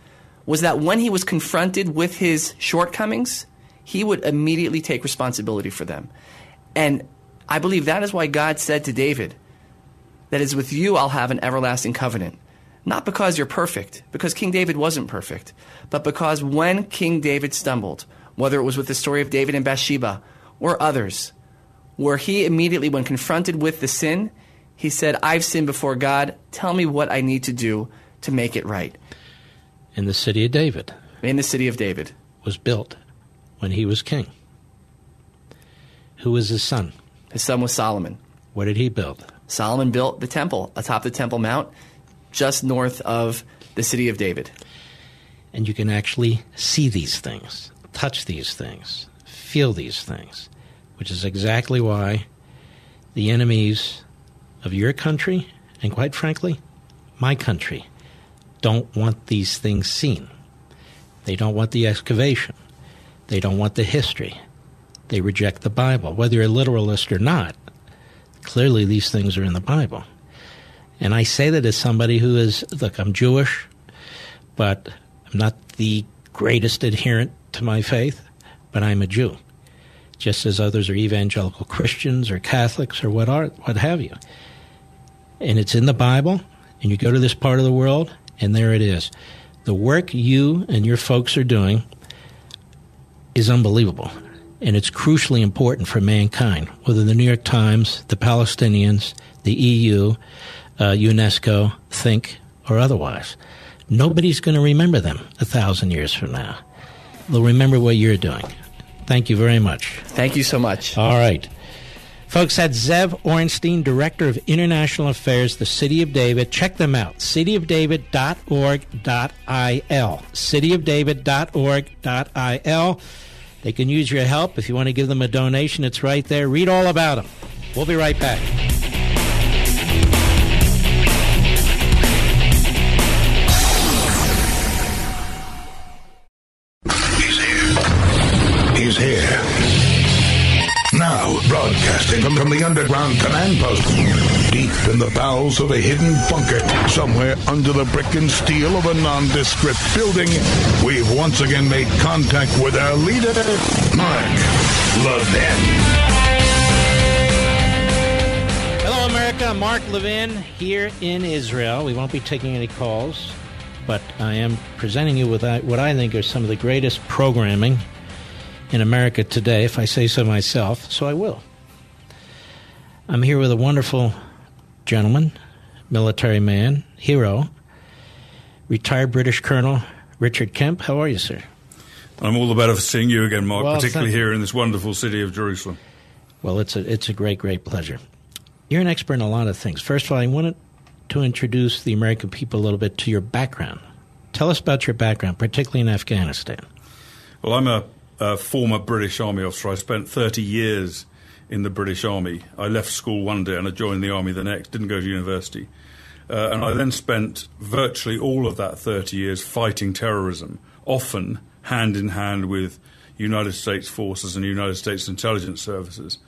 was that when he was confronted with his shortcomings, he would immediately take responsibility for them. And I believe that is why God said to David, That is with you I'll have an everlasting covenant. Not because you're perfect, because King David wasn't perfect, but because when King David stumbled, whether it was with the story of David and Bathsheba or others, where he immediately, when confronted with the sin, he said, I've sinned before God. Tell me what I need to do to make it right. In the city of David. In the city of David. Was built when he was king. Who was his son? His son was Solomon. What did he build? Solomon built the temple atop the Temple Mount, just north of the city of David. And you can actually see these things, touch these things, feel these things, which is exactly why the enemies of your country, and quite frankly, my country, don't want these things seen. They don't want the excavation. They don't want the history. They reject the Bible. Whether you're a literalist or not, clearly these things are in the Bible. And I say that as somebody who is, look, I'm Jewish, but I'm not the greatest adherent to my faith, but I'm a Jew, just as others are evangelical Christians or Catholics or what are what have you and it's in the Bible, and you go to this part of the world, and there it is. The work you and your folks are doing is unbelievable, and it's crucially important for mankind, whether the New York Times, the Palestinians, the EU, uh, UNESCO think or otherwise. Nobody's going to remember them a thousand years from now. They'll remember what you're doing. Thank you very much. Thank you so much. All right. Folks, that's Zev Orenstein, Director of International Affairs, the City of David. Check them out, cityofdavid.org.il. Cityofdavid.org.il. They can use your help. If you want to give them a donation, it's right there. Read all about them. We'll be right back. The underground command post. Deep in the bowels of a hidden bunker, somewhere under the brick and steel of a nondescript building, we've once again made contact with our leader, Mark Levin. Hello, America. Mark Levin here in Israel. We won't be taking any calls, but I am presenting you with uh, what I think are some of the greatest programming in America today, if I say so myself, so I will. I'm here with a wonderful gentleman, military man, hero, retired British Colonel Richard Kemp. How are you, sir? I'm all the better for seeing you again, Mark, well, particularly here in this wonderful city of Jerusalem. Well, it's a, it's a great, great pleasure. You're an expert in a lot of things. First of all, I wanted to introduce the American people a little bit to your background. Tell us about your background, particularly in Afghanistan. Well, I'm a a former British Army officer. I spent 30 years in the British Army. I left school one day and I joined the Army the next, didn't go to university. Uh, and I then spent virtually all of that 30 years fighting terrorism, often hand in hand with United States forces and United States intelligence services.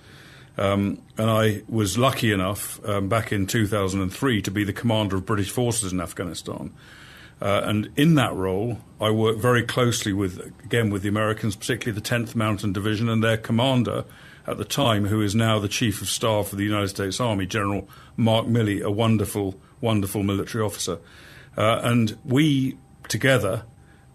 Um, and I was lucky enough um, back in 2003 to be the commander of British forces in Afghanistan. Uh, and in that role, I worked very closely with, again, with the Americans, particularly the 10th Mountain Division and their commander at the time, who is now the Chief of Staff of the United States Army, General Mark Milley, a wonderful, wonderful military officer. Uh, and we together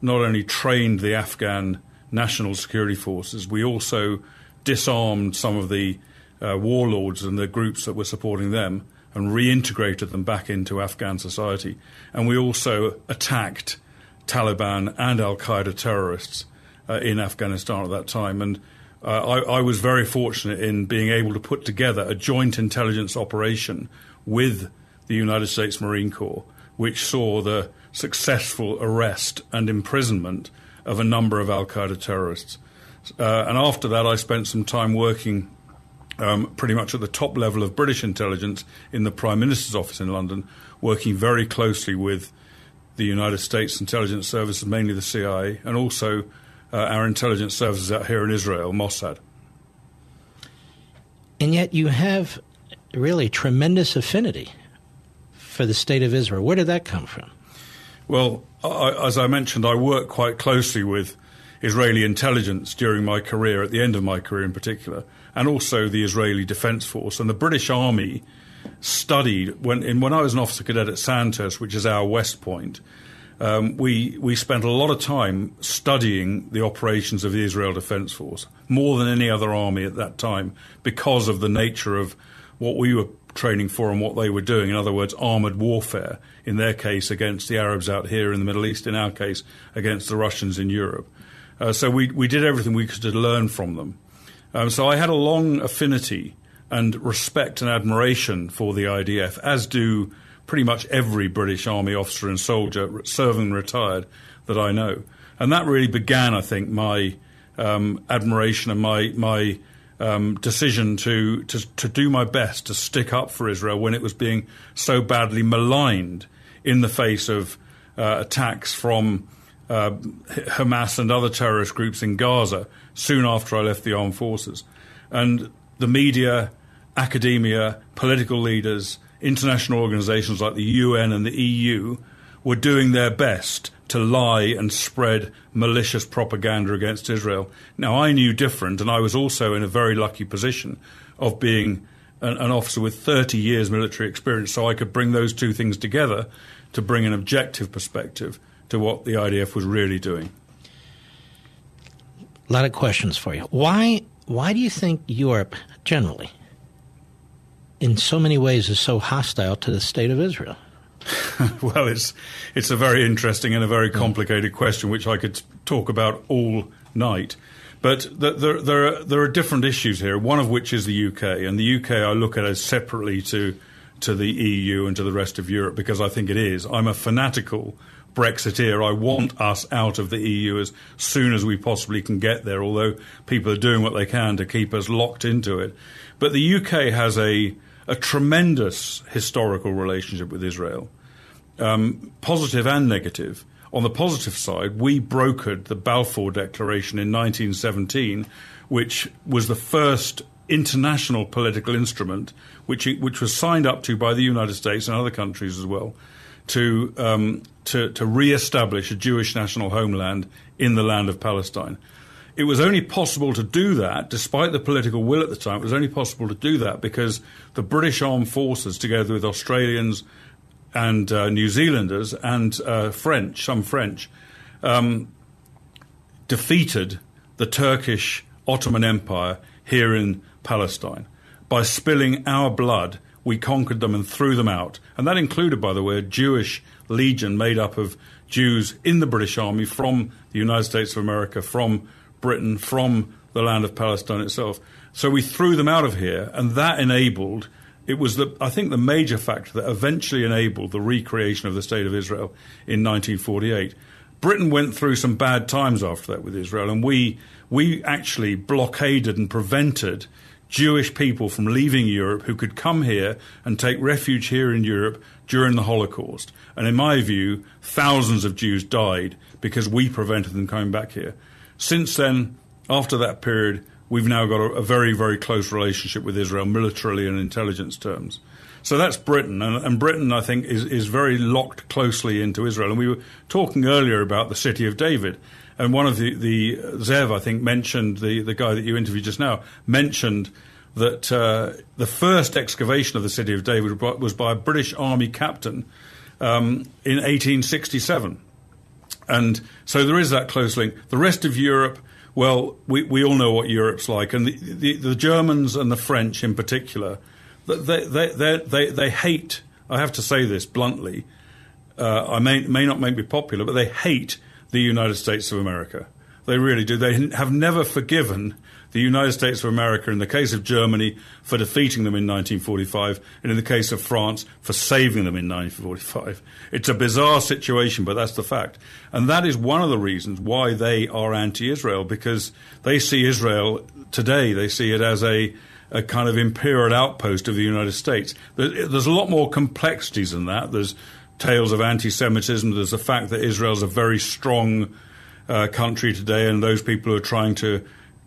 not only trained the Afghan national security forces, we also disarmed some of the uh, warlords and the groups that were supporting them and reintegrated them back into Afghan society. And we also attacked Taliban and Al Qaeda terrorists uh, in Afghanistan at that time. And uh, I, I, was very fortunate in being able to put together a joint intelligence operation with the United States Marine Corps, which saw the successful arrest and imprisonment of a number of Al Qaeda terrorists. Uh, and after that, I spent some time working um, pretty much at the top level of British intelligence in the Prime Minister's office in London, working very closely with the United States intelligence services, mainly the CIA, and also uh, our intelligence services out here in Israel, Mossad. And yet you have really tremendous affinity for the state of Israel. Where did that come from? Well, I, as I mentioned, I worked quite closely with Israeli intelligence during my career, at the end of my career in particular and also the Israeli Defense Force. And the British Army studied, when, in, when I was an officer cadet at Sandhurst, which is our West Point, um, we, we spent a lot of time studying the operations of the Israel Defense Force, more than any other army at that time, because of the nature of what we were training for and what they were doing. In other words, armored warfare, in their case against the Arabs out here in the Middle East, in our case against the Russians in Europe. Uh, so we, we did everything we could to learn from them. Um, so I had a long affinity and respect and admiration for the IDF, as do pretty much every British Army officer and soldier, serving and retired, that I know. And that really began, I think, my um, admiration and my my um, decision to, to to do my best to stick up for Israel when it was being so badly maligned in the face of uh, attacks from uh, Hamas and other terrorist groups in Gaza soon after I left the armed forces. And the media, academia, political leaders, international organizations like the UN and the EU were doing their best to lie and spread malicious propaganda against Israel. Now, I knew different, and I was also in a very lucky position of being an, an, officer with 30 years military experience, so I could bring those two things together to bring an objective perspective to what the IDF was really doing. A lot of questions for you. Why why do you think Europe generally in so many ways is so hostile to the state of Israel? well, it's it's a very interesting and a very complicated question, which I could talk about all night. But the, the, there are there are different issues here. One of which is the UK, and the UK I look at as separately to to the EU and to the rest of Europe because I think it is. I'm a fanatical Brexiteer. I want us out of the EU as soon as we possibly can get there, although people are doing what they can to keep us locked into it. But the UK has a, a tremendous historical relationship with Israel, um, positive and negative. On the positive side, we brokered the Balfour Declaration in 1917, which was the first international political instrument, which which was signed up to by the United States and other countries as well, to um, to to re-establish a Jewish national homeland in the land of Palestine. It was only possible to do that, despite the political will at the time. It was only possible to do that because the British Armed Forces, together with Australians and uh, New Zealanders and uh, French, some French, um, defeated the Turkish Ottoman Empire here in Palestine. By spilling our blood, we conquered them and threw them out. And that included, by the way, a Jewish legion made up of Jews in the British Army from the United States of America, from Britain, from the land of Palestine itself. So we threw them out of here, and that enabled. It was, the, I think, the major factor that eventually enabled the recreation of the State of Israel in 1948. Britain went through some bad times after that with Israel, and we we actually blockaded and prevented Jewish people from leaving Europe who could come here and take refuge here in Europe during the Holocaust. And in my view, thousands of Jews died because we prevented them coming back here. Since then, after that period, we've now got a, a very, very close relationship with Israel, militarily and intelligence terms. So that's Britain, and, and, Britain, I think, is, is very locked closely into Israel. And we were talking earlier about the city of David, and one of the, the Zev, I think, mentioned the, the guy that you interviewed just now mentioned that uh, the first excavation of the city of David was by a British Army captain um, in 1867. And so there is that close link. The rest of Europe, well, we, we all know what Europe's like, and the, the, the Germans and the French in particular they, they, they, they, they hate, I have to say this bluntly, uh, I may, may not make me popular, but they hate the United States of America. They really do. They have never forgiven the United States of America, in the case of Germany, for defeating them in 1945, and in the case of France, for saving them in 1945. It's a bizarre situation, but that's the fact. And that is one of the reasons why they are anti Israel, because they see Israel today, they see it as a a kind of imperial outpost of the United States. There's a lot more complexities than that. There's tales of anti-Semitism. There's the fact that Israel's a very strong uh, country today, and those people who are trying to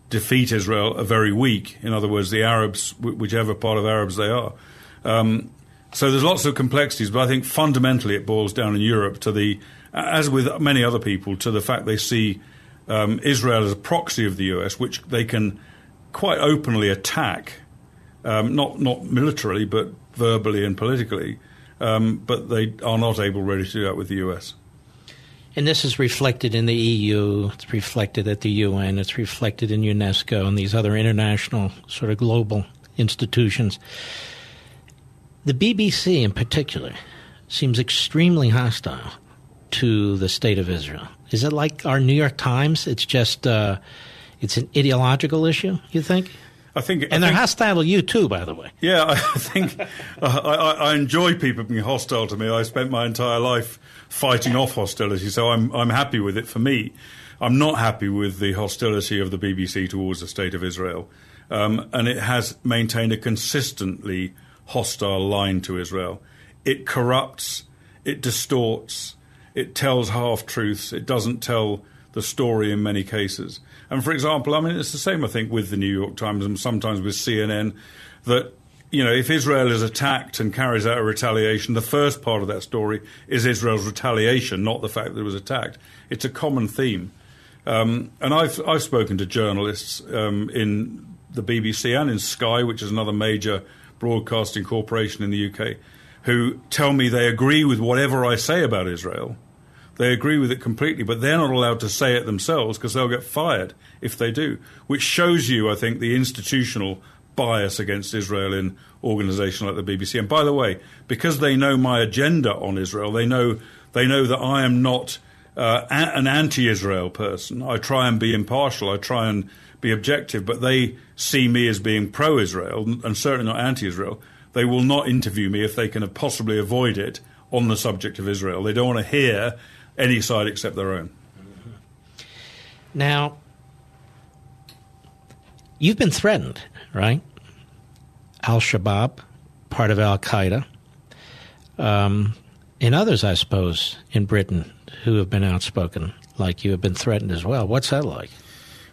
defeat Israel are very weak. In other words, the Arabs, whichever part of Arabs they are. Um, so there's lots of complexities, but I think fundamentally it boils down in Europe to the, as with many other people, to the fact they see um, Israel as a proxy of the US, which they can quite openly attack, um, not not militarily, but verbally and politically. Um, but they are not able really to do that with the US. And this is reflected in the EU, it's reflected at the UN, it's reflected in UNESCO and these other international, sort of global institutions. The BBC in particular seems extremely hostile to the state of Israel. Is it like our New York Times? It's just uh, it's an ideological issue, you think? I think, and I they're think, hostile to you too, by the way. Yeah, I think uh, I, I, enjoy people being hostile to me. I spent my entire life fighting off hostility, so I'm I'm happy with it. For me, I'm not happy with the hostility of the BBC towards the state of Israel, um, and it has maintained a consistently hostile line to Israel. It corrupts, it distorts, it tells half truths, it doesn't tell the story in many cases. And for example, I mean, it's the same, I think, with the New York Times and sometimes with CNN, that you know, if Israel is attacked and carries out a retaliation, the first part of that story is Israel's retaliation, not the fact that it was attacked. It's a common theme. Um, and I've, I've spoken to journalists um, in the BBC and in Sky, which is another major broadcasting corporation in the UK, who tell me they agree with whatever I say about Israel, they agree with it completely, but they're not allowed to say it themselves because they'll get fired if they do, which shows you, I think, the institutional bias against Israel in organisations like the BBC. And by the way, because they know my agenda on Israel, they know they know that I am not uh, an anti-Israel person. I try and be impartial. I try and be objective, but they see me as being pro-Israel and certainly not anti-Israel. They will not interview me if they can possibly avoid it on the subject of Israel. They don't want to hear any side except their own. Now, you've been threatened, right? Al Shabaab, part of Al Qaeda, um, and others, I suppose, in Britain who have been outspoken like you have been threatened as well. What's that like?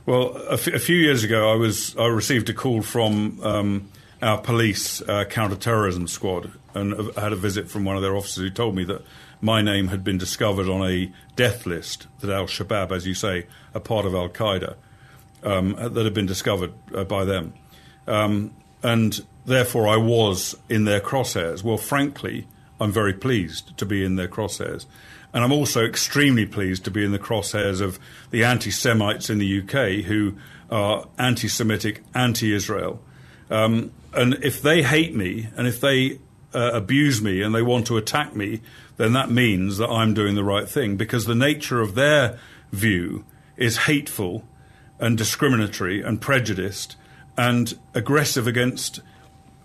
Well, a, f- a few years ago, I was I received a call from um, our police uh, counter-terrorism squad, and uh, had a visit from one of their officers who told me that my name had been discovered on a death list that Al Shabaab, as you say, a part of Al Qaeda, um, that had been discovered uh, by them, um, and therefore I was in their crosshairs. Well, frankly, I'm very pleased to be in their crosshairs. And I'm also extremely pleased to be in the crosshairs of the anti Semites in the UK who are anti Semitic, anti Israel. Um, and if they hate me and if they uh, abuse me and they want to attack me, then that means that I'm doing the right thing because the nature of their view is hateful and discriminatory and prejudiced and aggressive against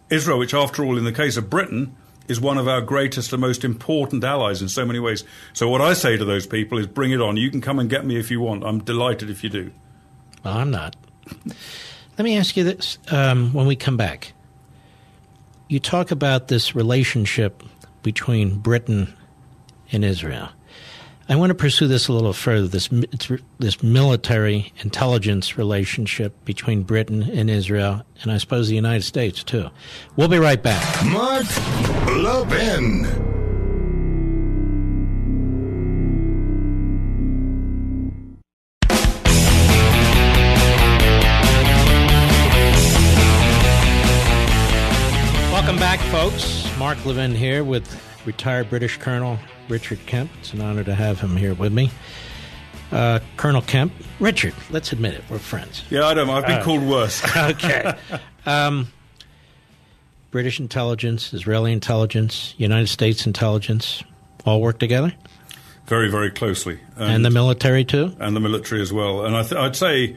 Israel, which, after all, in the case of Britain, is one of our greatest and most important allies in so many ways. So, what I say to those people is bring it on. You can come and get me if you want. I'm delighted if you do. Well, I'm not. Let me ask you this um, when we come back. You talk about this relationship between Britain and Israel. I want to pursue this a little further this, this military intelligence relationship between Britain and Israel, and I suppose the United States, too. We'll be right back. Mark Levin. Welcome back, folks. Mark Levin here with retired British Colonel Richard Kemp. It's an honor to have him here with me. Uh, Colonel Kemp, Richard, let's admit it, we're friends. Yeah, I don't. Know. I've been uh, called worse. okay. Um, British intelligence, Israeli intelligence, United States intelligence, all work together. Very, very closely, and, and the military too, and the military as well. And I th- I'd say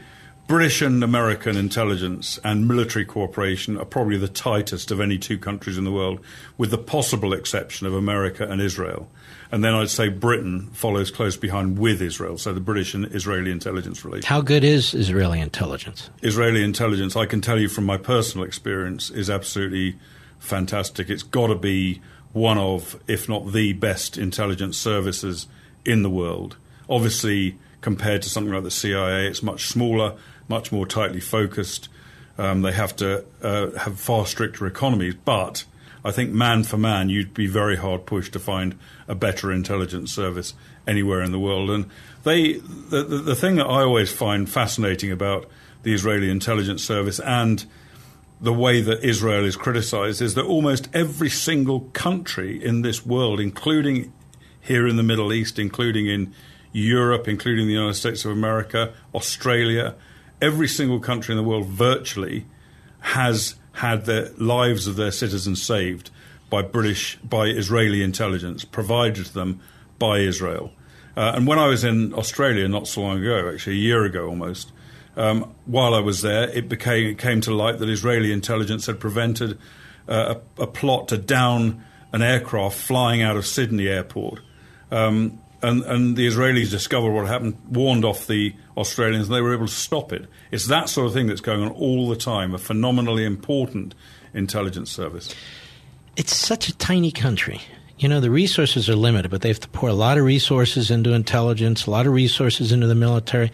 British and American intelligence and military cooperation are probably the tightest of any two countries in the world, with the possible exception of America and Israel. And then I'd say Britain follows close behind with Israel, so the British and Israeli intelligence relations. How good is Israeli intelligence? Israeli intelligence, I can tell you from my personal experience, is absolutely fantastic. It's got to be one of, if not the best intelligence services in the world. Obviously, compared to something like the CIA, it's much smaller much more tightly focused. Um, they have to uh, have far stricter economies, but I think man for man, you'd be very hard pushed to find a better intelligence service anywhere in the world. And they, the, the, the thing that I always find fascinating about the Israeli intelligence service and the way that Israel is criticized is that almost every single country in this world, including here in the Middle East, including in Europe, including the United States of America, Australia, every single country in the world virtually has had the lives of their citizens saved by British, by Israeli intelligence, provided to them by Israel. Uh, and when I was in Australia not so long ago, actually a year ago almost, um, while I was there, it became it came to light that Israeli intelligence had prevented uh, a, a, plot to down an aircraft flying out of Sydney airport. Um, and, and the Israelis discovered what happened, warned off the Australians, and they were able to stop it. It's that sort of thing that's going on all the time, a phenomenally important intelligence service. It's such a tiny country. You know, the resources are limited, but they have to pour a lot of resources into intelligence, a lot of resources into the military.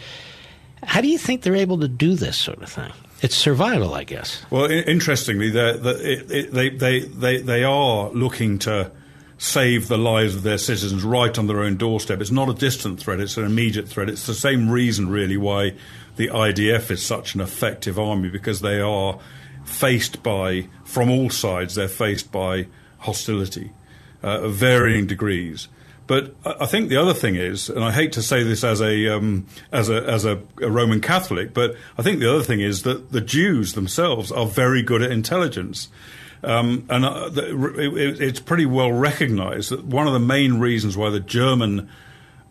How do you think they're able to do this sort of thing? It's survival, I guess. Well, interestingly, they're, they're, they, they, they, they are looking to save the lives of their citizens right on their own doorstep. It's not a distant threat, it's an immediate threat. It's the same reason, really, why the IDF is such an effective army because they are faced by, from all sides, they're faced by hostility uh, of varying degrees. But I think the other thing is, and I hate to say this as a um, as a as a, a, Roman Catholic, but I think the other thing is that the Jews themselves are very good at intelligence. Um, and uh, it, it's pretty well recognized that one of the main reasons why the German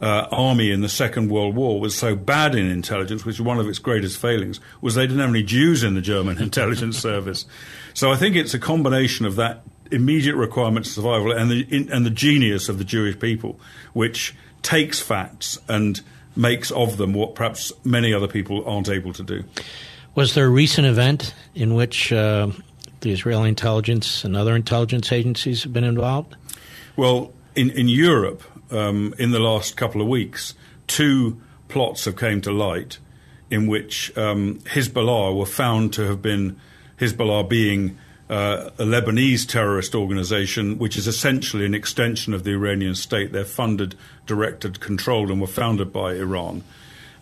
uh, army in the Second World War was so bad in intelligence, which was one of its greatest failings, was they didn't have any Jews in the German intelligence service. So I think it's a combination of that immediate requirement of survival and the, in, and the genius of the Jewish people, which takes facts and makes of them what perhaps many other people aren't able to do. Was there a recent event in which uh, the Israeli intelligence and other intelligence agencies have been involved? Well, in, in Europe, um, in the last couple of weeks, two plots have came to light in which um, Hezbollah were found to have been Hezbollah being uh, a Lebanese terrorist organization, which is essentially an extension of the Iranian state. They're funded, directed, controlled, and were founded by Iran.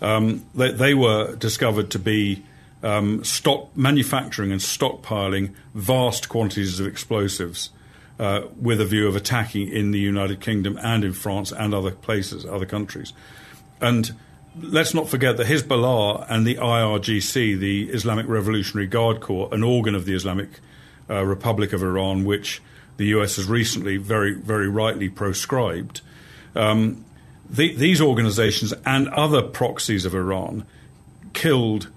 Um, they, they, were discovered to be um, stock manufacturing and stockpiling vast quantities of explosives uh, with a view of attacking in the United Kingdom and in France and other places, other countries. And let's not forget that Hezbollah and the IRGC, the Islamic Revolutionary Guard Corps, an organ of the Islamic uh, Republic of Iran, which the US has recently very, very rightly proscribed, um, the, these organizations and other proxies of Iran killed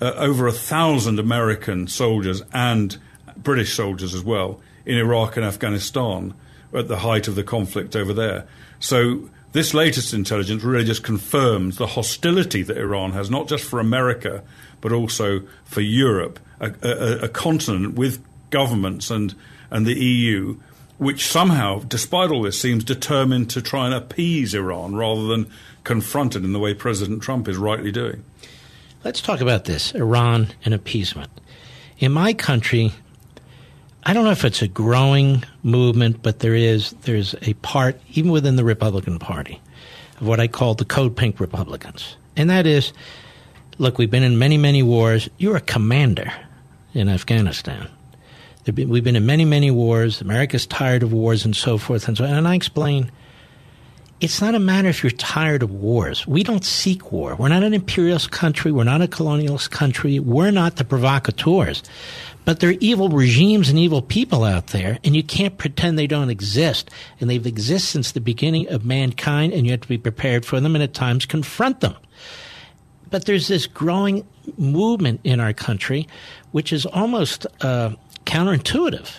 uh, over a thousand American soldiers and British soldiers as well in Iraq and Afghanistan at the height of the conflict over there. So this latest intelligence really just confirms the hostility that Iran has, not just for America, but also for Europe, a, a, a continent with governments and, and the EU, which somehow, despite all this, seems determined to try and appease Iran rather than confront it in the way President Trump is rightly doing. Let's talk about this Iran and appeasement. In my country, I don't know if it's a growing movement, but there is there's a part even within the Republican Party of what I call the code pink Republicans, and that is, look, we've been in many many wars. You're a commander in Afghanistan. we've been in many many wars. America's tired of wars and so forth and so. On. And I explain. It's not a matter if you're tired of wars. We don't seek war. We're not an imperialist country. We're not a colonialist country. We're not the provocateurs. But there are evil regimes and evil people out there, and you can't pretend they don't exist. And they've existed since the beginning of mankind, and you have to be prepared for them and at times confront them. But there's this growing movement in our country, which is almost uh, counterintuitive.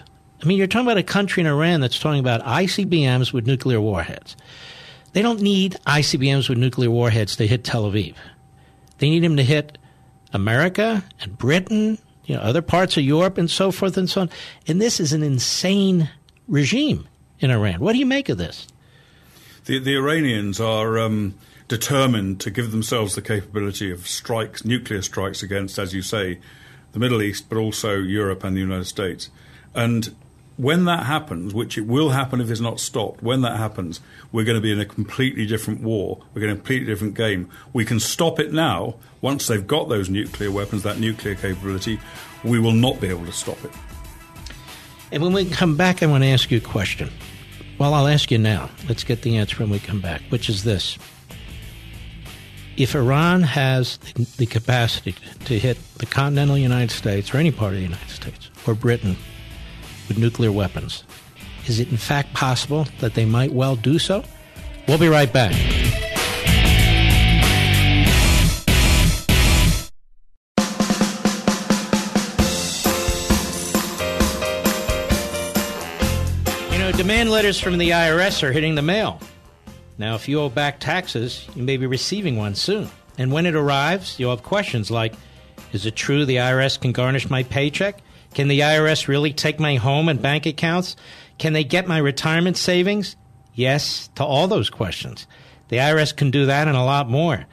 I mean, you're talking about a country in Iran that's talking about ICBMs with nuclear warheads. They don't need ICBMs with nuclear warheads to hit Tel Aviv. They need them to hit America and Britain you know, other parts of Europe and so forth and so on. And this is an insane regime in Iran. What do you make of this? The, the Iranians are um, determined to give themselves the capability of strikes, nuclear strikes against, as you say, the Middle East, but also Europe and the United States. And when that happens, which it will happen if it's not stopped, when that happens, we're going to be in a completely different war. We're going to a completely different game. We can stop it now. Once they've got those nuclear weapons, that nuclear capability, we will not be able to stop it. And when we come back, I want to ask you a question. Well, I'll ask you now. Let's get the answer when we come back, which is this. If Iran has the capacity to hit the continental United States or any part of the United States or Britain with nuclear weapons. Is it in fact possible that they might well do so? We'll be right back. You know, demand letters from the IRS are hitting the mail. Now, if you owe back taxes, you may be receiving one soon. And when it arrives, you'll have questions like Is it true the IRS can garnish my paycheck? Can the IRS really take my home and bank accounts? Can they get my retirement savings? Yes, to all those questions. The IRS can do that and a lot more.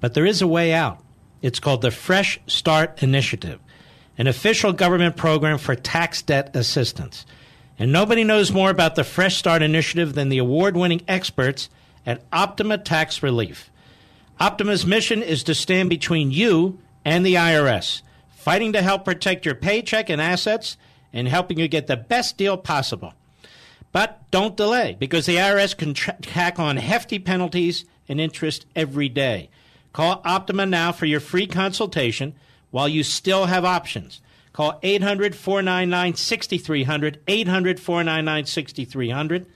But there is a way out. It's called the Fresh Start Initiative, an official government program for tax debt assistance. And nobody knows more about the Fresh Start Initiative than the award winning experts at Optima Tax Relief. Optima's mission is to stand between you and the IRS fighting to help protect your paycheck and assets and helping you get the best deal possible. But don't delay because the IRS can tack on hefty penalties and interest every day. Call Optima now for your free consultation while you still have options. Call 800 499 6300, 800 499 6300.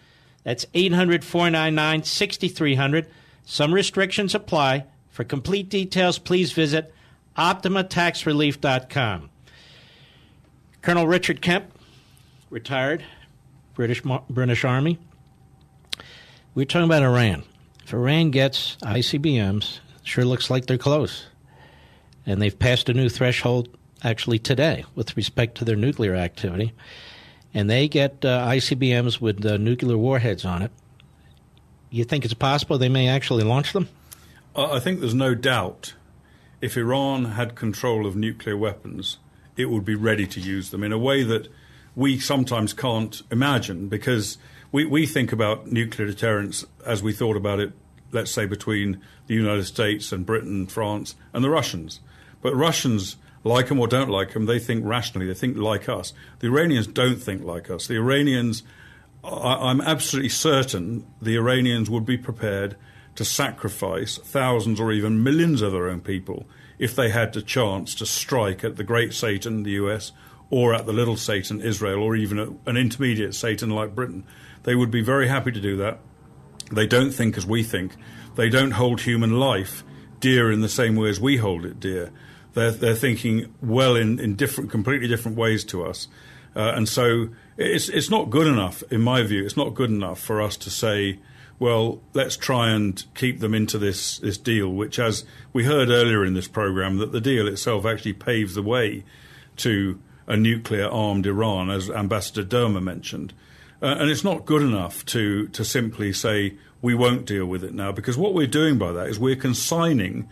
That's 800 499 6300. Some restrictions apply. For complete details, please visit OptimaTaxRelief.com. Colonel Richard Kemp, retired, British British Army. We're talking about Iran. If Iran gets ICBMs, sure looks like they're close. And they've passed a new threshold actually today with respect to their nuclear activity. And they get uh, ICBMs with uh, nuclear warheads on it. You think it's possible they may actually launch them? I think there's no doubt if Iran had control of nuclear weapons, it would be ready to use them in a way that we sometimes can't imagine because we, we think about nuclear deterrence as we thought about it, let's say, between the United States and Britain, France, and the Russians. But Russians, like them or don't like them, they think rationally. They think like us. The Iranians don't think like us. The Iranians, I, I'm absolutely certain the Iranians would be prepared to sacrifice thousands or even millions of their own people if they had the chance to strike at the great Satan, the US, or at the little Satan, Israel, or even an intermediate Satan like Britain. They would be very happy to do that. They don't think as we think. They don't hold human life dear in the same way as we hold it dear. They're, they're thinking well in, in different, completely different ways to us. Uh, and so it's, it's not good enough, in my view, it's not good enough for us to say, well, let's try and keep them into this, this deal, which, as we heard earlier in this program, that the deal itself actually paves the way to a nuclear armed Iran, as Ambassador Dermer mentioned. Uh, and it's not good enough to, to simply say, we won't deal with it now, because what we're doing by that is we're consigning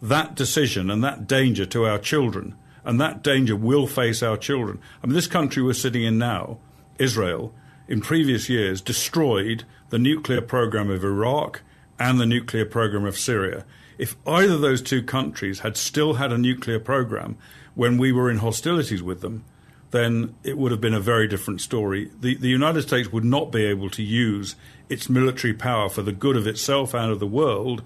that decision and that danger to our children. And that danger will face our children. I mean, this country we're sitting in now, Israel, in previous years destroyed the nuclear program of Iraq and the nuclear program of Syria. If either of those two countries had still had a nuclear program when we were in hostilities with them, then it would have been a very different story. The, the United States would not be able to use its military power for the good of itself and of the world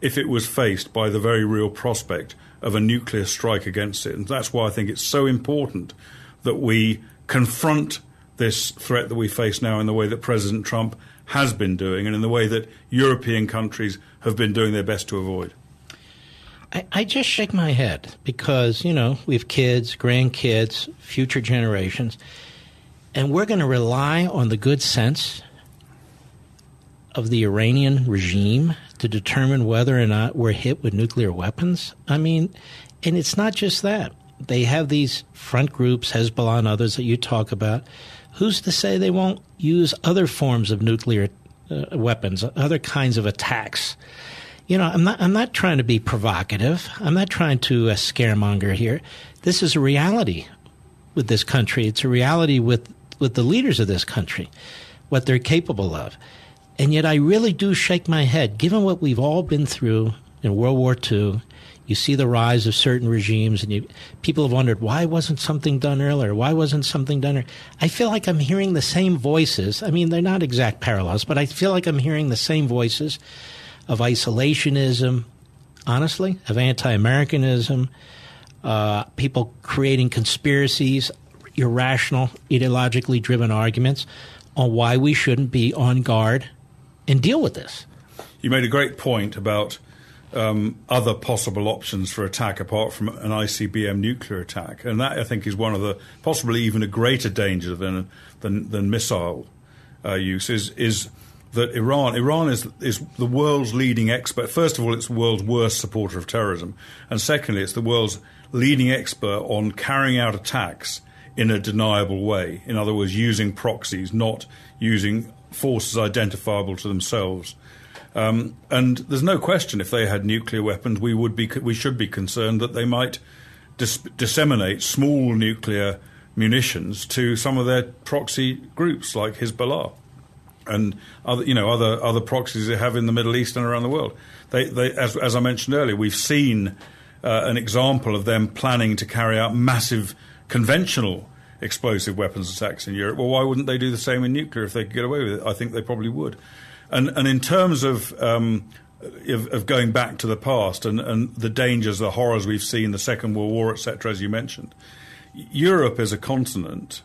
if it was faced by the very real prospect of a nuclear strike against it. And that's why I think it's so important that we confront this threat that we face now in the way that President Trump has been doing and in the way that European countries have been doing their best to avoid. I, I just shake my head because, you know, we have kids, grandkids, future generations, and we're going to rely on the good sense of the Iranian regime to determine whether or not we're hit with nuclear weapons. I mean, and it's not just that. They have these front groups, Hezbollah and others that you talk about. Who's to say they won't use other forms of nuclear uh, weapons, other kinds of attacks? you know, I'm not, I'm not trying to be provocative. I'm not trying to uh, scaremonger here. This is a reality with this country. It's a reality with, with the leaders of this country, what they're capable of. And yet I really do shake my head, given what we've all been through in World War II. You see the rise of certain regimes, and you, people have wondered why wasn't something done earlier? Why wasn't something done? Earlier? I feel like I'm hearing the same voices. I mean, they're not exact parallels, but I feel like I'm hearing the same voices of isolationism, honestly, of anti Americanism, uh, people creating conspiracies, irrational, ideologically driven arguments on why we shouldn't be on guard and deal with this. You made a great point about um, other possible options for attack apart from an ICBM nuclear attack, and that I think is one of the possibly even a greater danger than than, than missile uh, use is is that Iran Iran is is the world's leading expert. First of all, it's the world's worst supporter of terrorism, and secondly, it's the world's leading expert on carrying out attacks in a deniable way. In other words, using proxies, not using forces identifiable to themselves. Um, and there's no question if they had nuclear weapons, we would be we should be concerned that they might dis- disseminate small nuclear munitions to some of their proxy groups like Hezbollah and other, you know, other other proxies they have in the Middle East and around the world. They, they as, as I mentioned earlier, we've seen uh, an example of them planning to carry out massive conventional explosive weapons attacks in Europe. Well, why wouldn't they do the same in nuclear if they could get away with it? I think they probably would. And and in terms of um, of, of, going back to the past and, and the dangers, the horrors we've seen, the Second World War, etc., as you mentioned, Europe is a continent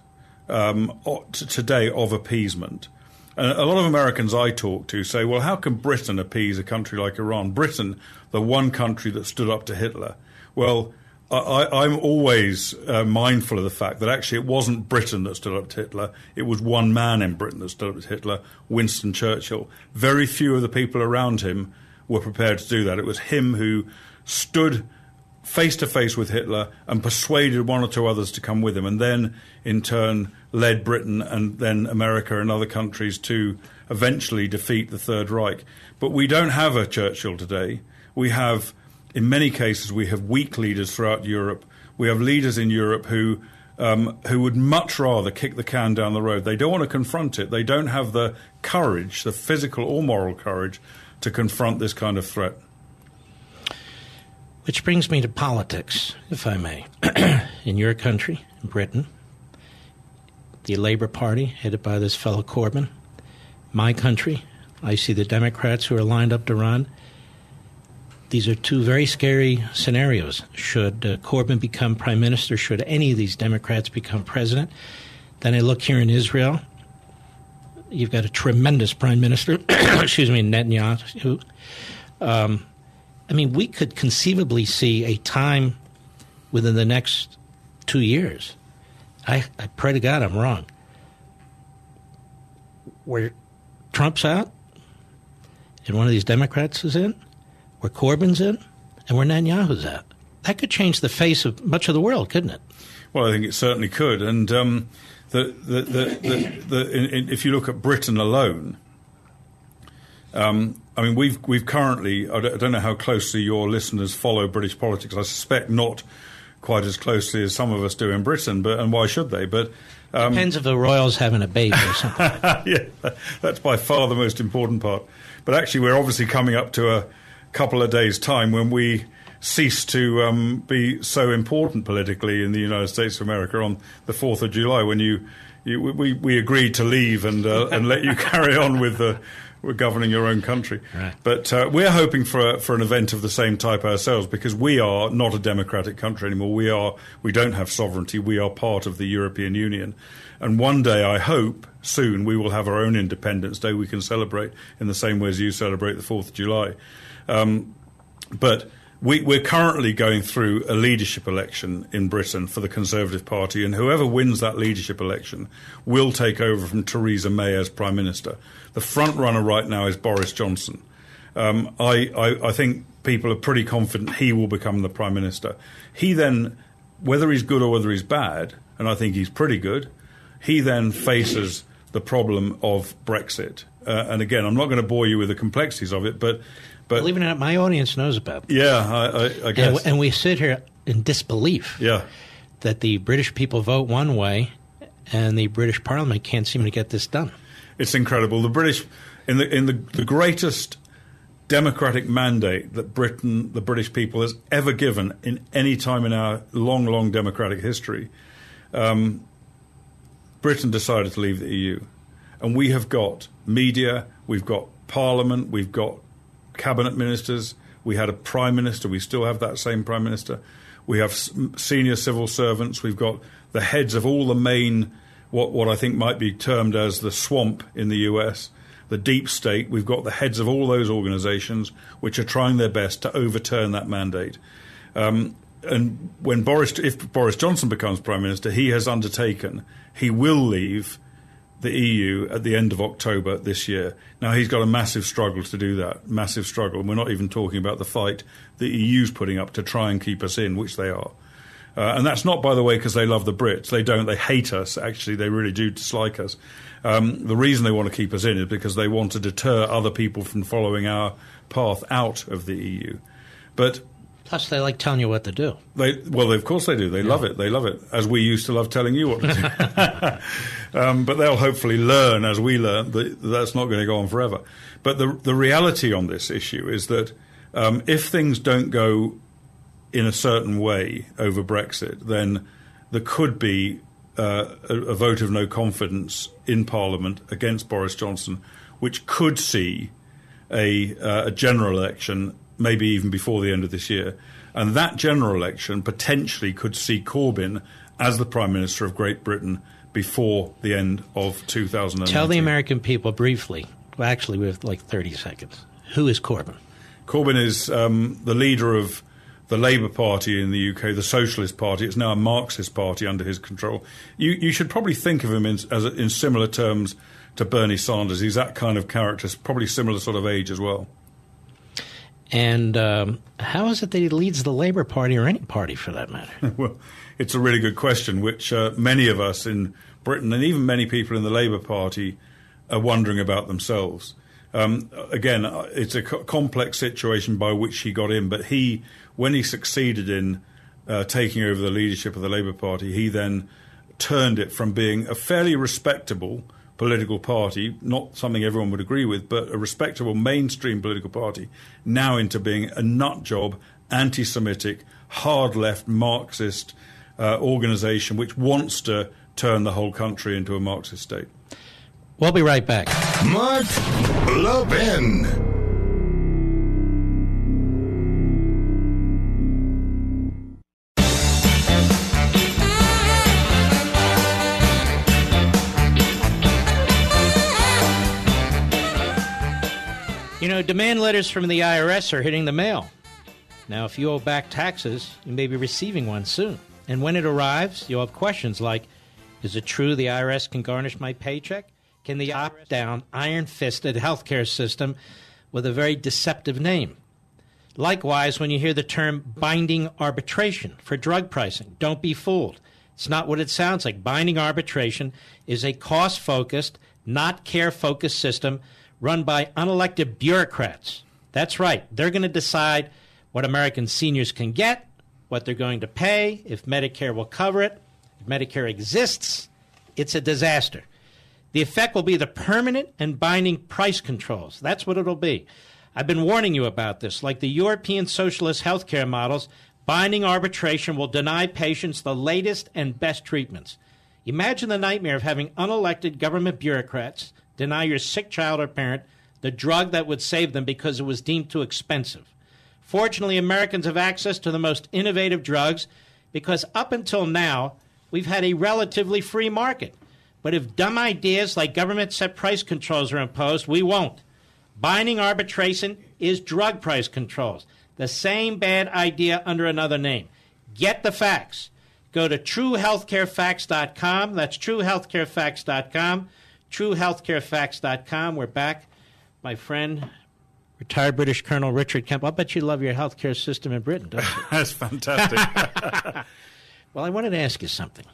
um, today of appeasement. And a lot of Americans I talk to say, well, how can Britain appease a country like Iran? Britain, the one country that stood up to Hitler. Well, I, am always uh, mindful of the fact that actually it wasn't Britain that stood up to Hitler. It was one man in Britain that stood up to Hitler, Winston Churchill. Very few of the people around him were prepared to do that. It was him who stood face to face with Hitler and persuaded one or two others to come with him, and then in turn led Britain and then America and other countries to eventually defeat the Third Reich. But we don't have a Churchill today. We have in many cases, we have weak leaders throughout Europe. We have leaders in Europe who um, who would much rather kick the can down the road. They don't want to confront it. They don't have the courage, the physical or moral courage, to confront this kind of threat. Which brings me to politics, if I may. in your country, in Britain, the Labour Party, headed by this fellow Corbyn, my country, I see the Democrats who are lined up to run. These are two very scary scenarios. Should uh, Corbyn become prime minister, should any of these Democrats become president, then I look here in Israel. You've got a tremendous prime minister, excuse me, Netanyahu. Um, I mean, we could conceivably see a time within the next two years. I, I pray to God I'm wrong. Where Trump's out and one of these Democrats is in, where Corbyn's in, and where Netanyahu's at. That could change the face of much of the world, couldn't it? Well, I think it certainly could. And um, the, the, the, the in, in, if you look at Britain alone, um, I mean, we've we've currently. I don't know how closely your listeners follow British politics. I suspect not quite as closely as some of us do in Britain. But and why should they? But um, depends if the royals having a baby or something. yeah, that's by far the most important part. But actually, we're obviously coming up to a couple of days' time when we cease to um, be so important politically in the United States of America on the 4th of July when you, you we, we agreed to leave and, uh, and let you carry on with the with governing your own country. Right. But uh, we're hoping for a, for an event of the same type ourselves because we are not a democratic country anymore. We are we don't have sovereignty. We are part of the European Union, and one day I hope soon we will have our own Independence Day. We can celebrate in the same way as you celebrate the Fourth of July. Um, but we, we're currently going through a leadership election in Britain for the Conservative Party, and whoever wins that leadership election will take over from Theresa May as Prime Minister. The front runner right now is Boris Johnson. Um, I, I, I think people are pretty confident he will become the Prime Minister. He then, whether he's good or whether he's bad, and I think he's pretty good, he then faces the problem of Brexit. Uh, and again, I'm not going to bore you with the complexities of it, but but believe it or not, my audience knows about. It. Yeah, I, I, I guess. And, and, we sit here in disbelief. Yeah. That the British people vote one way, and the British Parliament can't seem to get this done. It's incredible. The British, in the in the, the greatest democratic mandate that Britain, the British people, has ever given in any time in our long, long democratic history, um, Britain decided to leave the EU, and we have got media, we've got Parliament, we've got cabinet ministers. We had a prime minister. We still have that same prime minister. We have senior civil servants. We've got the heads of all the main, what, what I think might be termed as the swamp in the US, the deep state. We've got the heads of all those organizations which are trying their best to overturn that mandate. Um, and when Boris, if Boris Johnson becomes prime minister, he has undertaken, he will leave the EU at the end of October this year. Now, he's got a massive struggle to do that, massive struggle. And we're not even talking about the fight the EU's putting up to try and keep us in, which they are. Uh, and that's not, by the way, because they love the Brits. They don't. They hate us, actually. They really do dislike us. Um, the reason they want to keep us in is because they want to deter other people from following our path out of the EU. But Plus, they like telling you what to do. They well, of course they do. They yeah. love it. They love it, as we used to love telling you what to do. um, but they'll hopefully learn, as we learn, that that's not going to go on forever. But the the reality on this issue is that um, if things don't go in a certain way over Brexit, then there could be uh, a, a vote of no confidence in Parliament against Boris Johnson, which could see a, uh, a general election maybe even before the end of this year. And that general election potentially could see Corbyn as the Prime Minister of Great Britain before the end of 2019. Tell the American people briefly, well, actually, we have like 30 seconds. Who is Corbyn? Corbyn is um, the leader of the Labour Party in the UK, the Socialist Party. It's now a Marxist party under his control. You, you should probably think of him in, as in similar terms to Bernie Sanders. He's that kind of character, probably similar sort of age as well. And um, how is it that he leads the Labour Party or any party for that matter? well, it's a really good question, which uh, many of us in Britain and even many people in the Labour Party are wondering about themselves. Um, again, uh, it's a co- complex situation by which he got in, but he, when he succeeded in uh, taking over the leadership of the Labour Party, he then turned it from being a fairly respectable political party, not something everyone would agree with, but a respectable mainstream political party, now into being a nut job, anti Semitic, hard left, Marxist uh, organization which wants to turn the whole country into a Marxist state. We'll be right back. Mark Levin. Know, demand letters from the IRS are hitting the mail. Now, if you owe back taxes, you may be receiving one soon. And when it arrives, you'll have questions like Is it true the IRS can garnish my paycheck? Can the opt down, iron fisted healthcare system with a very deceptive name? Likewise, when you hear the term binding arbitration for drug pricing, don't be fooled. It's not what it sounds like. Binding arbitration is a cost focused, not care focused system run by unelected bureaucrats. That's right. They're going to decide what American seniors can get, what they're going to pay, if Medicare will cover it. If Medicare exists, it's a disaster. The effect will be the permanent and binding price controls. That's what it'll be. I've been warning you about this. Like the European socialist healthcare models, binding arbitration will deny patients the latest and best treatments. Imagine the nightmare of having unelected government bureaucrats deny your sick child or parent the drug that would save them because it was deemed too expensive. Fortunately, Americans have access to the most innovative drugs because up until now, we've had a relatively free market. But if dumb ideas like government set price controls are imposed, we won't. Binding arbitration is drug price controls, the same bad idea under another name. Get the facts. Go to truehealthcarefacts.com. That's truehealthcarefacts.com truehealthcarefacts.com. We're back. My friend, retired British Colonel Richard Kemp. I'll bet you love your healthcare system in Britain, don't you? That's fantastic. well, I wanted to ask you something.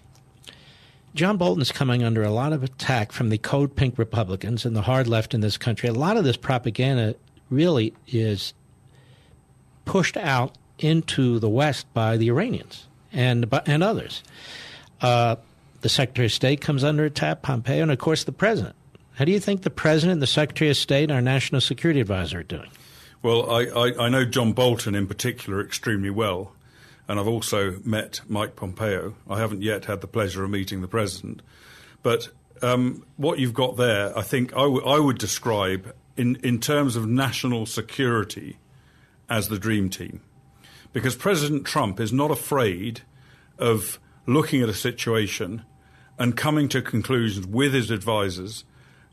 John Bolton's coming under a lot of attack from the code pink Republicans and the hard left in this country. A lot of this propaganda really is pushed out into the West by the Iranians and and others. Uh, the Secretary of State comes under attack, Pompeo, and of course the President. How do you think the President, and the Secretary of State, and our National Security Advisor are doing? Well, I, I, I know John Bolton in particular extremely well, and I've also met Mike Pompeo. I haven't yet had the pleasure of meeting the President. But um, what you've got there, I think I, w- I would describe in, in terms of national security as the dream team. Because President Trump is not afraid of looking at a situation and coming to conclusions with his advisors,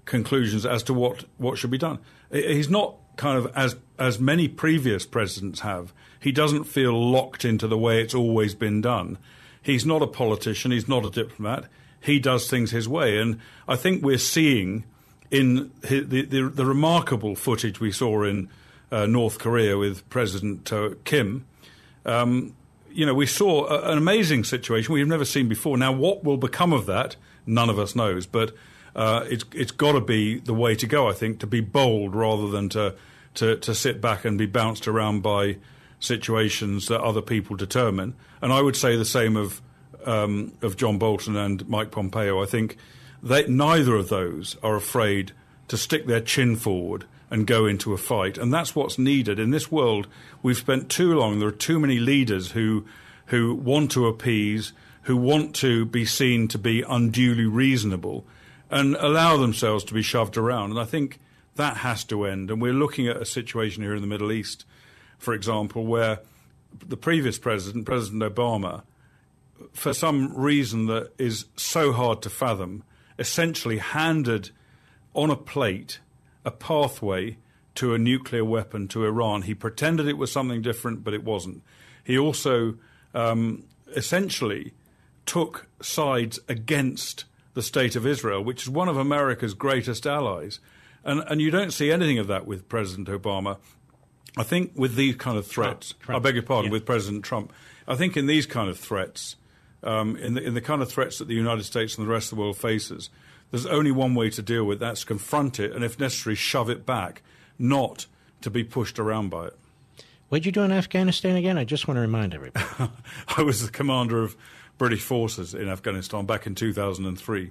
conclusions as to what, what should be done. He's not kind of as as many previous presidents have. He doesn't feel locked into the way it's always been done. He's not a politician. He's not a diplomat. He does things his way, and I think we're seeing in the the, the remarkable footage we saw in uh, North Korea with President uh, Kim. Um, you know, we saw a, an amazing situation we've never seen before. Now, what will become of that, none of us knows, but uh, it's it's got to be the way to go. I think to be bold rather than to to to sit back and be bounced around by situations that other people determine. And I would say the same of um, of John Bolton and Mike Pompeo. I think they, neither of those are afraid to stick their chin forward and go into a fight. And that's what's needed. In this world, we've spent too long, there are too many leaders who, who want to appease, who want to be seen to be unduly reasonable, and allow themselves to be shoved around. And I think that has to end. And we're looking at a situation here in the Middle East, for example, where the previous president, President Obama, for some reason that is so hard to fathom, essentially handed on a plate a pathway to a nuclear weapon to Iran. He pretended it was something different, but it wasn't. He also um, essentially took sides against the state of Israel, which is one of America's greatest allies. And, and you don't see anything of that with President Obama. I think with these kind of threats, Trump, Trump. I beg your pardon, yeah. with President Trump, I think in these kind of threats, um, in, the, in the kind of threats that the United States and the rest of the world faces, there's only one way to deal with it, that's confront it and, if necessary, shove it back, not to be pushed around by it. What did you do in Afghanistan again? I just want to remind everybody. I was the commander of British forces in Afghanistan back in 2003.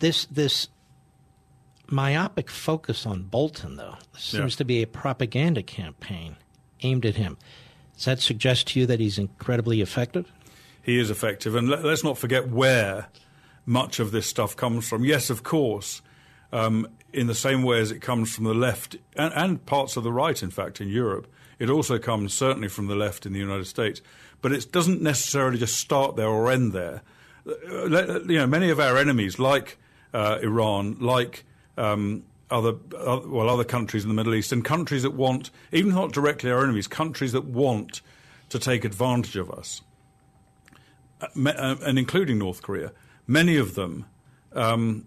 This this myopic focus on Bolton, though, seems Yeah. to be a propaganda campaign aimed at him. Does that suggest to you that he's incredibly effective? he is effective. And let, us not forget where much of this stuff comes from. Yes, of course, um, in the same way as it comes from the left and, and parts of the right, in fact, in Europe, it also comes certainly from the left in the United States. But it doesn't necessarily just start there or end there. Uh, You know, many of our enemies, like uh, Iran, like um, other, uh, well, other countries in the Middle East, and countries that want, even not directly our enemies, countries that want to take advantage of us uh, and including North Korea, many of them, um,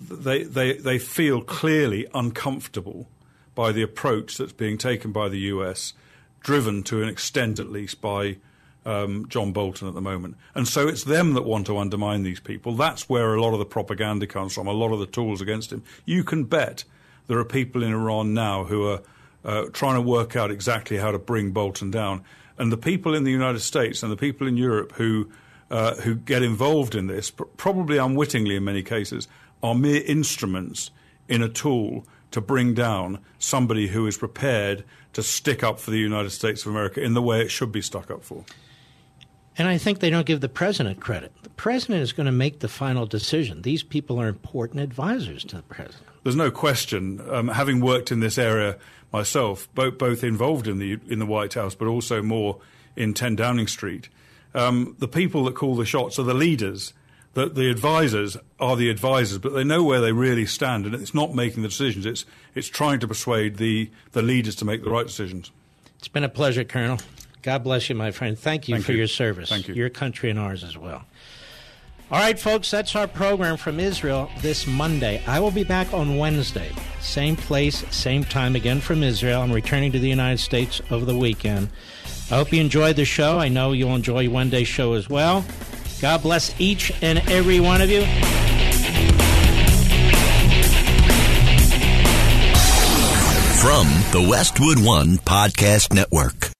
they, they, they feel clearly uncomfortable by the approach that's being taken by the US, driven to an extent at least by um, John Bolton at the moment. And so it's them that want to undermine these people. That's where a lot of the propaganda comes from, a lot of the tools against him. You can bet there are people in Iran now who are uh, trying to work out exactly how to bring Bolton down. And the people in the United States and the people in Europe who uh, who get involved in this, probably unwittingly in many cases, are mere instruments in a tool to bring down somebody who is prepared to stick up for the United States of America in the way it should be stuck up for. And I think they don't give the president credit. The president is going to make the final decision. These people are important advisors to the president. There's no question. Um, having worked in this area myself, both, both involved in the in the White House, but also more in 10 Downing Street, um, the people that call the shots are the leaders. The, the advisors are the advisors, but they know where they really stand, and it's not making the decisions. It's it's trying to persuade the the leaders to make the right decisions. It's been a pleasure, Colonel. God bless you, my friend. Thank you Thank for you. your service. Thank you. Your country and ours as well. All right, folks, that's our program from Israel this Monday. I will be back on Wednesday. Same place, same time again from Israel. I'm returning to the United States over the weekend. I hope you enjoyed the show. I know you'll enjoy Wednesday's show as well. God bless each and every one of you. From the Westwood One Podcast Network.